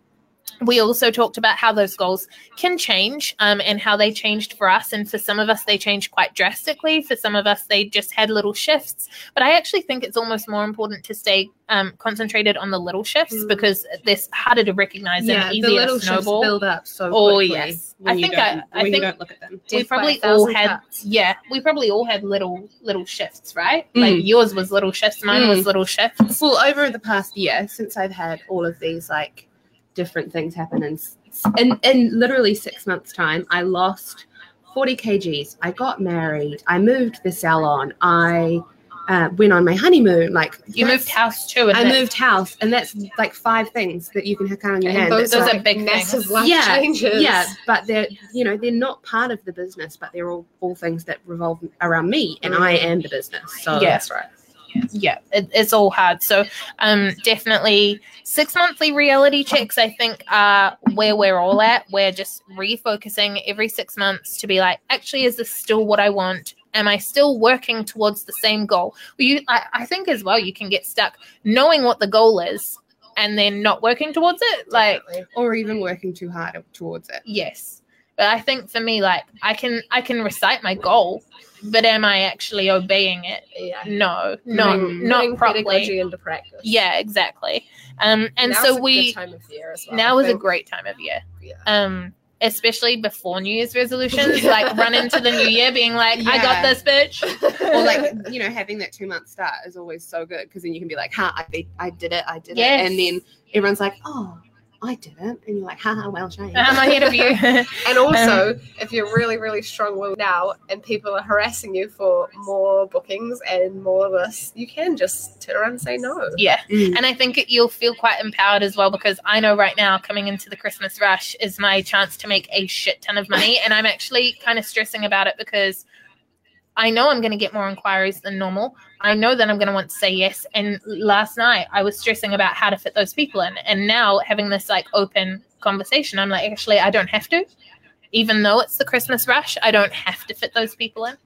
we also talked about how those goals can change um, and how they changed for us. And for some of us, they changed quite drastically. For some of us, they just had little shifts. But I actually think it's almost more important to stay um, concentrated on the little shifts Mm. because they're harder to recognize yeah, and the easier little to shifts build up so Oh, yes. I think I- I think- don't look at them. we Death probably all had cuts. yeah we probably all had little little shifts right Mm. like yours was little shifts mine was Mm. little shifts Well, over the past year, since I've had all of these like different things happen, and in, in literally six months' time, I lost 40 kgs. I got married. I moved the salon. I uh, went on my honeymoon. Like you moved house too I moved house, and that's like five things that you can count on your And hand. those, those are are big massive life yeah, changes. yeah, but they're you know they're not part of the business, but they're all, all things that revolve around me, and I am the business. So Yeah. that's right. Yeah it, it's all hard. So um definitely six monthly reality checks i think are where we're all at. We're just refocusing every six months to be like actually is this still what i want? Am i still working towards the same goal? Well, you I, I think as well you can get stuck knowing what the goal is and then not working towards it like or even working too hard towards it. yes. But i think for me like i can i can recite my goal but am i actually obeying it yeah. no not Mm. not Putting properly into practice. yeah exactly um and Now's so we time of year as well. now is a great time of year Yeah. um especially before new year's resolutions [laughs] like run into the new year being like i got this bitch or like you know having that two month start is always so good because then you can be like huh, I, be- I did it i did Yes. it and then everyone's like oh i didn't. And you're like haha well shame i'm ahead of you And also, if you're really, really strong willed now and people are harassing you for more bookings and more of this, you can just turn around and say no. yeah. Mm. and i think you'll feel quite empowered as well because i know right now coming into the christmas rush is my chance to make a shit ton of money. And i'm actually kind of stressing about it because I know I'm going to get more inquiries than normal. I know that I'm going to want to say yes. And last night I was stressing about how to fit those people in. And now having this like open conversation, I'm like, actually, I don't have to. Even though it's the Christmas rush, I don't have to fit those people in.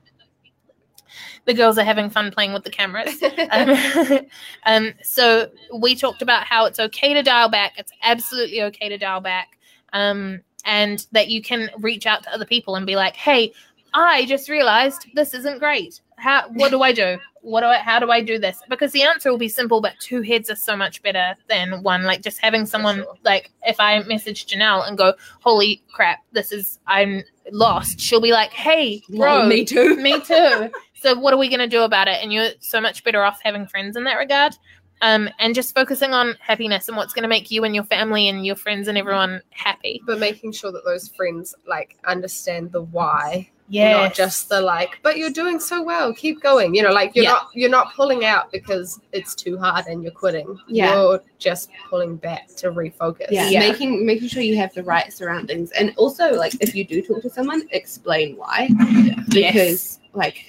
The girls are having fun playing with the cameras. [laughs] Um, [laughs] um, so we talked about how it's okay to dial back. It's absolutely okay to dial back. Um, and that you can reach out to other people and be like, hey, I just realized this isn't great. How what do I do? What do I how do I do this? Because the answer will be simple, but two heads are so much better than one. Like just having someone sure. like if I message Janelle and go, Holy crap, this is I'm lost, she'll be like, Hey, bro, Lol, me too [laughs] me too. So what are we gonna do about it? And you're so much better off having friends in that regard. Um, and just focusing on happiness and what's going to make you and your family and your friends and everyone happy. But making sure that those friends like understand the why Yeah. not just the like but you're doing so well keep going you know like you're Yeah. not you're not pulling out because it's too hard and you're quitting Yeah. you're just pulling back to refocus yeah, Yeah. making making sure you have the right surroundings and also like if you do talk to someone explain why because like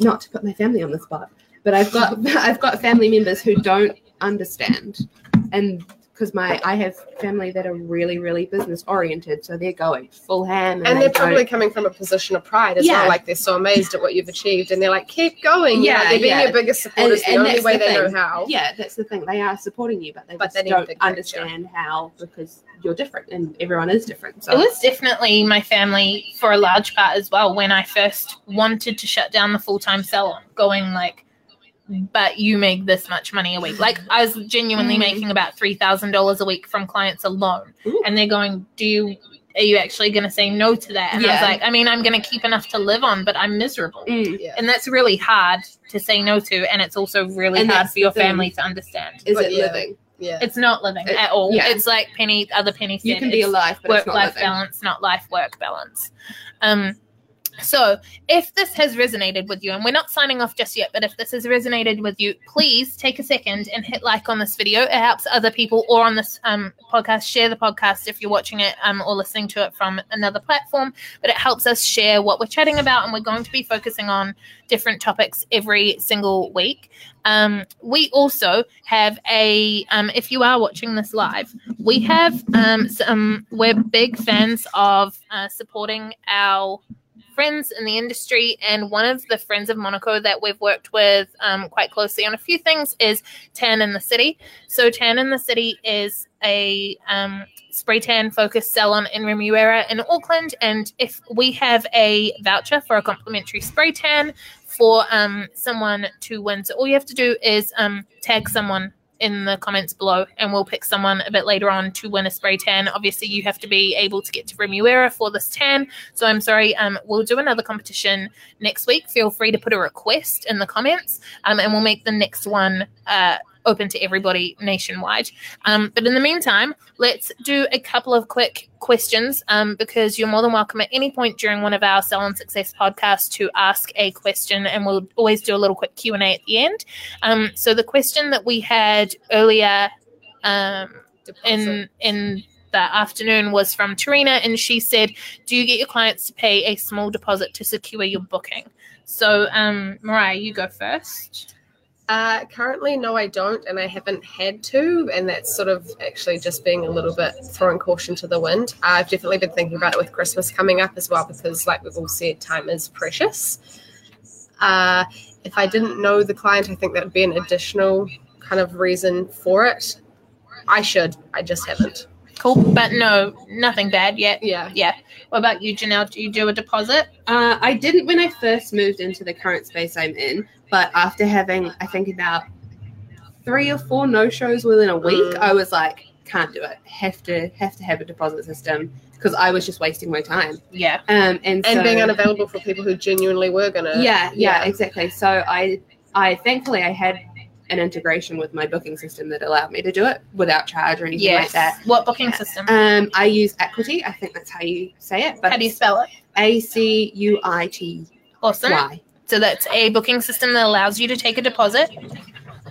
not to put my family on the spot but i've got [laughs] i've got family members who don't understand and because my i have family that are really really business oriented so they're going full ham and, and they they're don't- probably coming from a position of pride as Yeah. well like they're so amazed at what you've achieved and they're like keep going you know, Yeah, they're being yeah. your biggest supporters And- the and only way the they know how yeah that's the thing they are supporting you but they But just they don't big picture. understand how because you're different and everyone is different so It was definitely my family for a large part as well when I first wanted to shut down the full time salon, going like, but you make this much money a week. Like I was genuinely Mm. making about three thousand dollars a week from clients alone, Ooh. and they're going, "Do you? Are you actually going to say no to that?" And I was like, "I mean, I'm going to keep enough to live on, but I'm miserable." Mm. yeah And that's really hard to say no to, and it's also really And hard for your family to understand. is But it yeah. living yeah It's not living It- at all. yeah. It's like Penny, other Penny said. you can be it's- alive but work it's not life living balance, not life work balance. Um, so, if this has resonated with you, and we're not signing off just yet, but if this has resonated with you, please take a second and hit like on this video. It helps other people or on this um, podcast share the podcast if you're watching it um, or listening to it from another platform. But it helps us share what we're chatting about, and we're going to be focusing on different topics every single week. Um, we also have a, um, if you are watching this live, we have um, some, we're big fans of uh, supporting our friends in the industry. And one of the friends of Monaco that we've worked with um, quite closely on a few things is Tan in the City. So, Tan in the City is a um, spray tan focused salon in Remuera in Auckland. And if we have a voucher for a complimentary spray tan for um, someone to win, so all you have to do is um, tag someone in the comments below and we'll pick someone a bit later on to win a spray tan. Obviously, you have to be able to get to Remuera for this tan. So I'm sorry, um, we'll do another competition next week. Feel free to put a request in the comments um, and we'll make the next one uh, open to everybody nationwide. Um, but in the meantime, let's do a couple of quick questions um, because you're more than welcome at any point during one of our Salon Success podcasts to ask a question and we'll always do a little quick Q&A at the end. Um, so the question that we had earlier um, in in the afternoon was from Tarina, and she said, "Do you get your clients to pay a small deposit to secure your booking?" So, um, Mariah, you go first. Uh, currently, no, I don't, and I haven't had to, and that's sort of actually just being a little bit throwing caution to the wind. I've definitely been thinking about it with Christmas coming up as well, because, like we've all said, time is precious. Uh, if I didn't know the client, I think that would be an additional kind of reason for it. I should, I just haven't. Cool, but no, nothing bad yet. Yeah, Yeah. What about you, Janelle? Do you do a deposit? Uh, I didn't when I first moved into the current space I'm in, but after having, I think, about three or four no shows within a week, Mm. I was like, can't do it. Have to have to have a deposit system because I was just wasting my time. Yeah. Um, and and so, being unavailable for people who genuinely were gonna. yeah, yeah, Yeah. exactly. So I, I thankfully I had an integration with my booking system that allowed me to do it without charge or anything like that. What booking system? Um, I use Acuity. I think that's how you say it, but How do you spell it? A C U I T Awesome. Y. So that's a booking system that allows you to take a deposit.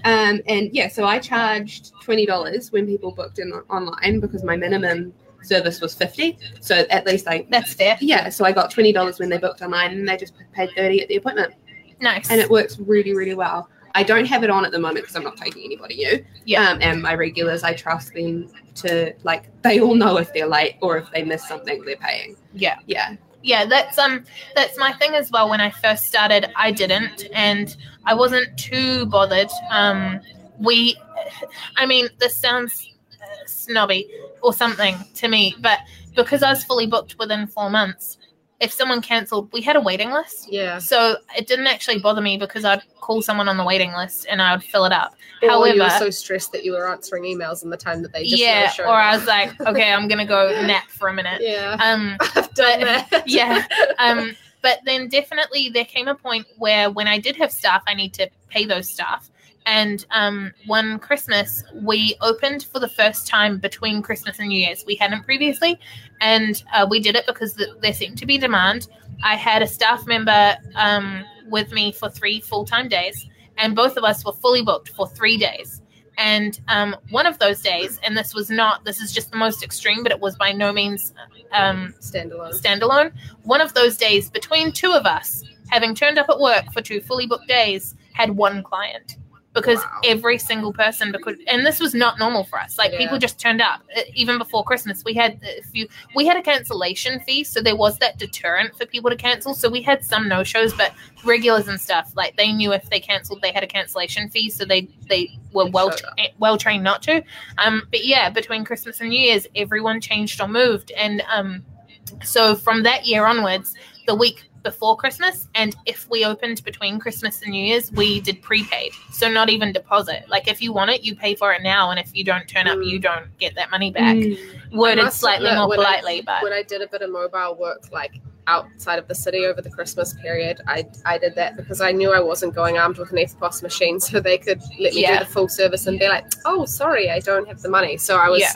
Um, and yeah, so I charged twenty dollars when people booked in online because my minimum service was fifty. So at least I That's fair. yeah, so I got twenty dollars when they booked online, and they just paid thirty at the appointment, Nice. and it works really really well. I don't have it on at the moment because I'm not taking anybody new. Yeah. Um, and my regulars, I trust them to like they all know if they're late or if they miss something, they're paying. yeah. Yeah. Yeah that's um that's my thing as well. When i first started i didn't and i wasn't too bothered. Um we [sighs] i mean this sounds uh, snobby or something to me but because i was fully booked within four months if someone cancelled we had a waiting list yeah. so it didn't actually bother me because i'd call someone on the waiting list and i would fill it up Or you were so stressed that you were answering emails in the time that they just yeah or i was like [laughs] okay i'm gonna go nap for a minute yeah. um [laughs] I've done but- that. [laughs] yeah. um, but then definitely there came a point where when I did have staff, I need to pay those staff. And um, one Christmas, we opened for the first time between Christmas and New Year's. We hadn't previously, and uh, we did it because th- there seemed to be demand. I had a staff member um, with me for three full time days, and both of us were fully booked for three days. And um, one of those days, and this was not, this is just the most extreme, but it was by no means um, Standalone. standalone. One of those days, between two of us, having turned up at work for two fully booked days, had one client because Wow. every single person because and this was not normal for us like Yeah. people just turned up Uh, even before christmas we had a few we had a cancellation fee so there was that deterrent for people to cancel so we had some no shows but regulars and stuff like they knew if they cancelled they had a cancellation fee so they they were well up. well trained not to um but yeah between christmas and new year's everyone changed or moved and um so from that year onwards the week before Christmas, and if we opened between Christmas and New Year's, we did prepaid. So not even deposit. Like if you want it, you pay for it now, and if you don't turn up, Mm. you don't get that money back. Mm. Worded slightly admit, more when I- politely, but when I did a bit of mobile work, like outside of the city over the Christmas period, I I did that because I knew I wasn't going armed with an EFTPOS machine, [laughs] so they could let me Yeah. do the full service and be like, "Oh, sorry, I don't have the money." So I was, Yeah.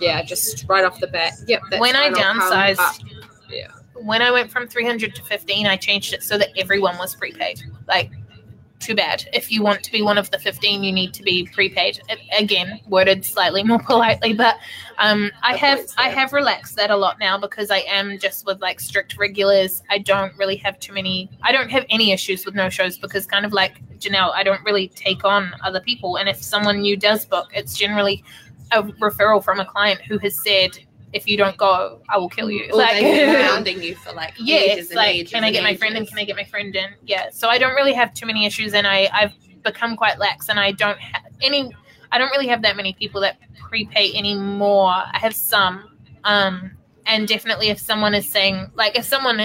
yeah, just right off the bat. Yep. When I downsized, yeah. When I went from 300 to 15, I changed it so that everyone was prepaid. Like, too bad. If you want to be one of the 15, you need to be prepaid. A- Again, worded slightly [laughs] more politely, but um, I have I have relaxed that a lot now because I am just with like strict regulars. I don't really have too many. I don't have any issues with no shows because kind of like Janelle, I don't really take on other people. And if someone new does book, it's generally a referral from a client who has said, "If you don't go, I will kill you." Or they've [laughs] hounding you for like yes, ages and like ages can I and get my friend in? Can I get my friend in? Yeah, so I don't really have too many issues, and I I've become quite lax, and I don't have any. I don't really have that many people that prepay anymore. I have some, um, and definitely if someone is saying like if someone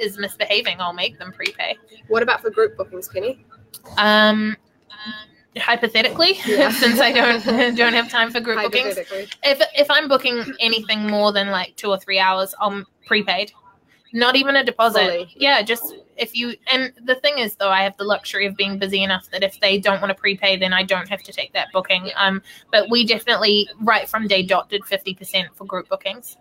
is misbehaving, I'll make them prepay. What about for group bookings, Penny? Um, hypothetically, [laughs] Yeah. since I don't [laughs] don't have time for group bookings, if if I'm booking anything more than like two or three hours, I'm prepaid. Not even a deposit. Fully. Yeah, just if you and the thing is though, I have the luxury of being busy enough that if they don't want to prepay, then I don't have to take that booking. Um, but we definitely right from day dot did fifty percent for group bookings.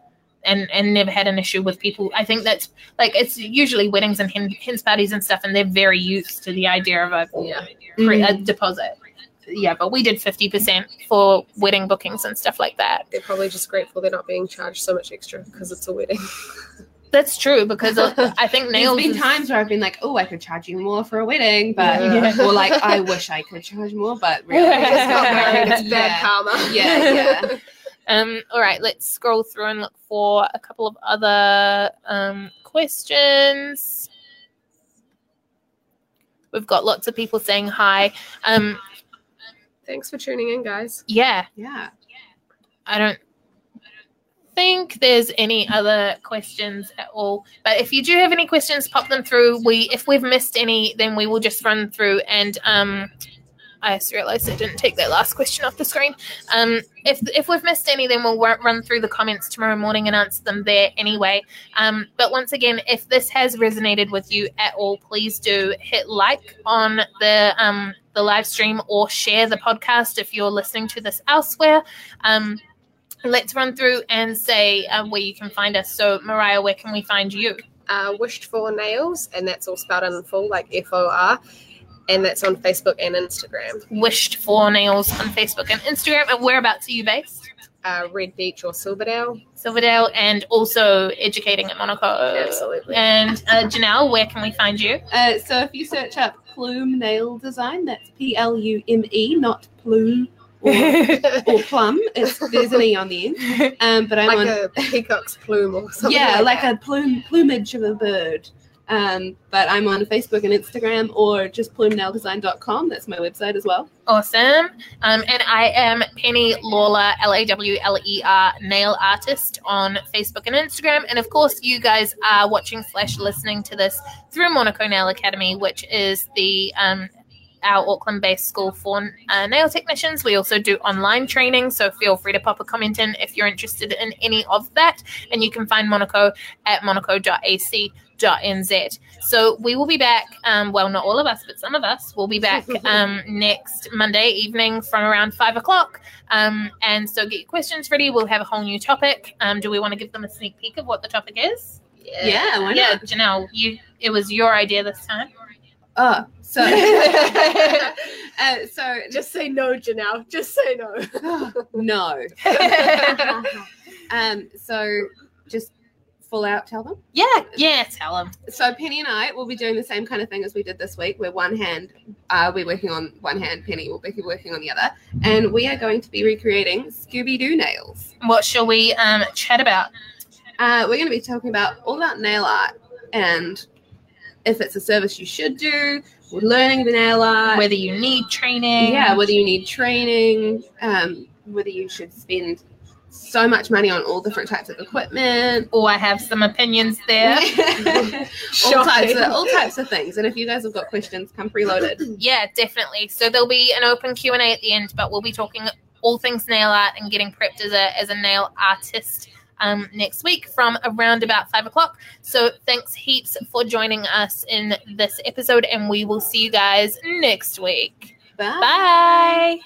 And, and never had an issue with people. I think that's like it's usually weddings and hen, hens parties and stuff, and they're very used to the idea of a, Yeah. pre, a Mm. deposit. Yeah, but we did fifty percent for wedding bookings and stuff like that. They're probably just grateful they're not being charged so much extra because it's a wedding. That's true because I think [laughs] There's nails. been is- times where I've been like, oh, I could charge you more for a wedding, but [laughs] Yeah. or like I wish I could charge more, but really, You just [laughs] got married, it's bad yeah. karma. Yeah, yeah. Um, all right, let's scroll through and look for a couple of other um, questions. We've got lots of people saying hi. Um, Thanks for tuning in, guys. yeah, yeah. I don't think there's any other questions at all. But if you do have any questions, pop them through. We, if we've missed any, then we will just run through. And um, I just realised I didn't take that last question off the screen. Um, if if we've missed any, then we'll run through the comments tomorrow morning and answer them there anyway. Um, but once again, if this has resonated with you at all, please do hit like on the um, the live stream or share the podcast if you're listening to this elsewhere. Um, let's run through and say uh, where you can find us. So, Mariah, where can we find you? Uh, Wished for Nails, and that's all spelled in full, like F O R. And that's on Facebook and Instagram. Wished for Nails on Facebook and Instagram. And whereabouts are you based? Uh, Red Beach or Silverdale. Silverdale, and also educating at Monaco. Absolutely. And uh, Janelle, where can we find you? Uh, so if you search up Plume Nail Design, that's P L U M E, not plume or, [laughs] or plum. It's there's an e on the end. [laughs] Um, but I'm like on a peacock's plume or [laughs] something. yeah, like, like a plume plumage of a bird. Um, but I'm on Facebook and Instagram or just plumenaildesign.com. That's my website as well. Awesome. Um, and I am Penny Lawler, L A W L E R, nail artist on Facebook and Instagram. And of course, you guys are watching slash listening to this through Monaco Nail Academy, which is the um, our Auckland based school for uh, nail technicians. We also do online training, so feel free to pop a comment in if you're interested in any of that. And you can find Monaco at monaco.ac.nz. So we will be back. Um, well, not all of us, but some of us will be back [laughs] um, next Monday evening from around five o'clock. Um, and so get your questions ready. We'll have a whole new topic. Um, do we want to give them a sneak peek of what the topic is? Yeah, why yeah, not? Janelle, you it was your idea this time. Oh, so [laughs] [laughs] uh, so Just say no, Janelle. Just say no. [gasps] no. Um, so just full out tell them. yeah, yeah, tell them. So Penny and I will be doing the same kind of thing as we did this week, where one hand uh, we're working on one hand, Penny will be working on the other, and we are going to be recreating Scooby Doo nails. What shall we um chat about? Uh, we're going to be talking about all about nail art and if it's a service you should do, learning the nail art, Whether you need training. yeah, whether you need training, um, whether you should spend so much money on all different types of equipment. Oh, I have some opinions there. [laughs] all types of all types of things. And if you guys have got questions, come preloaded. [clears throat] Yeah, definitely. So there'll be an open Q and A at the end, but we'll be talking all things nail art and getting prepped as a as a nail artist um, next week from around about five o'clock. So thanks heaps for joining us in this episode, and we will see you guys next week. Bye. Bye.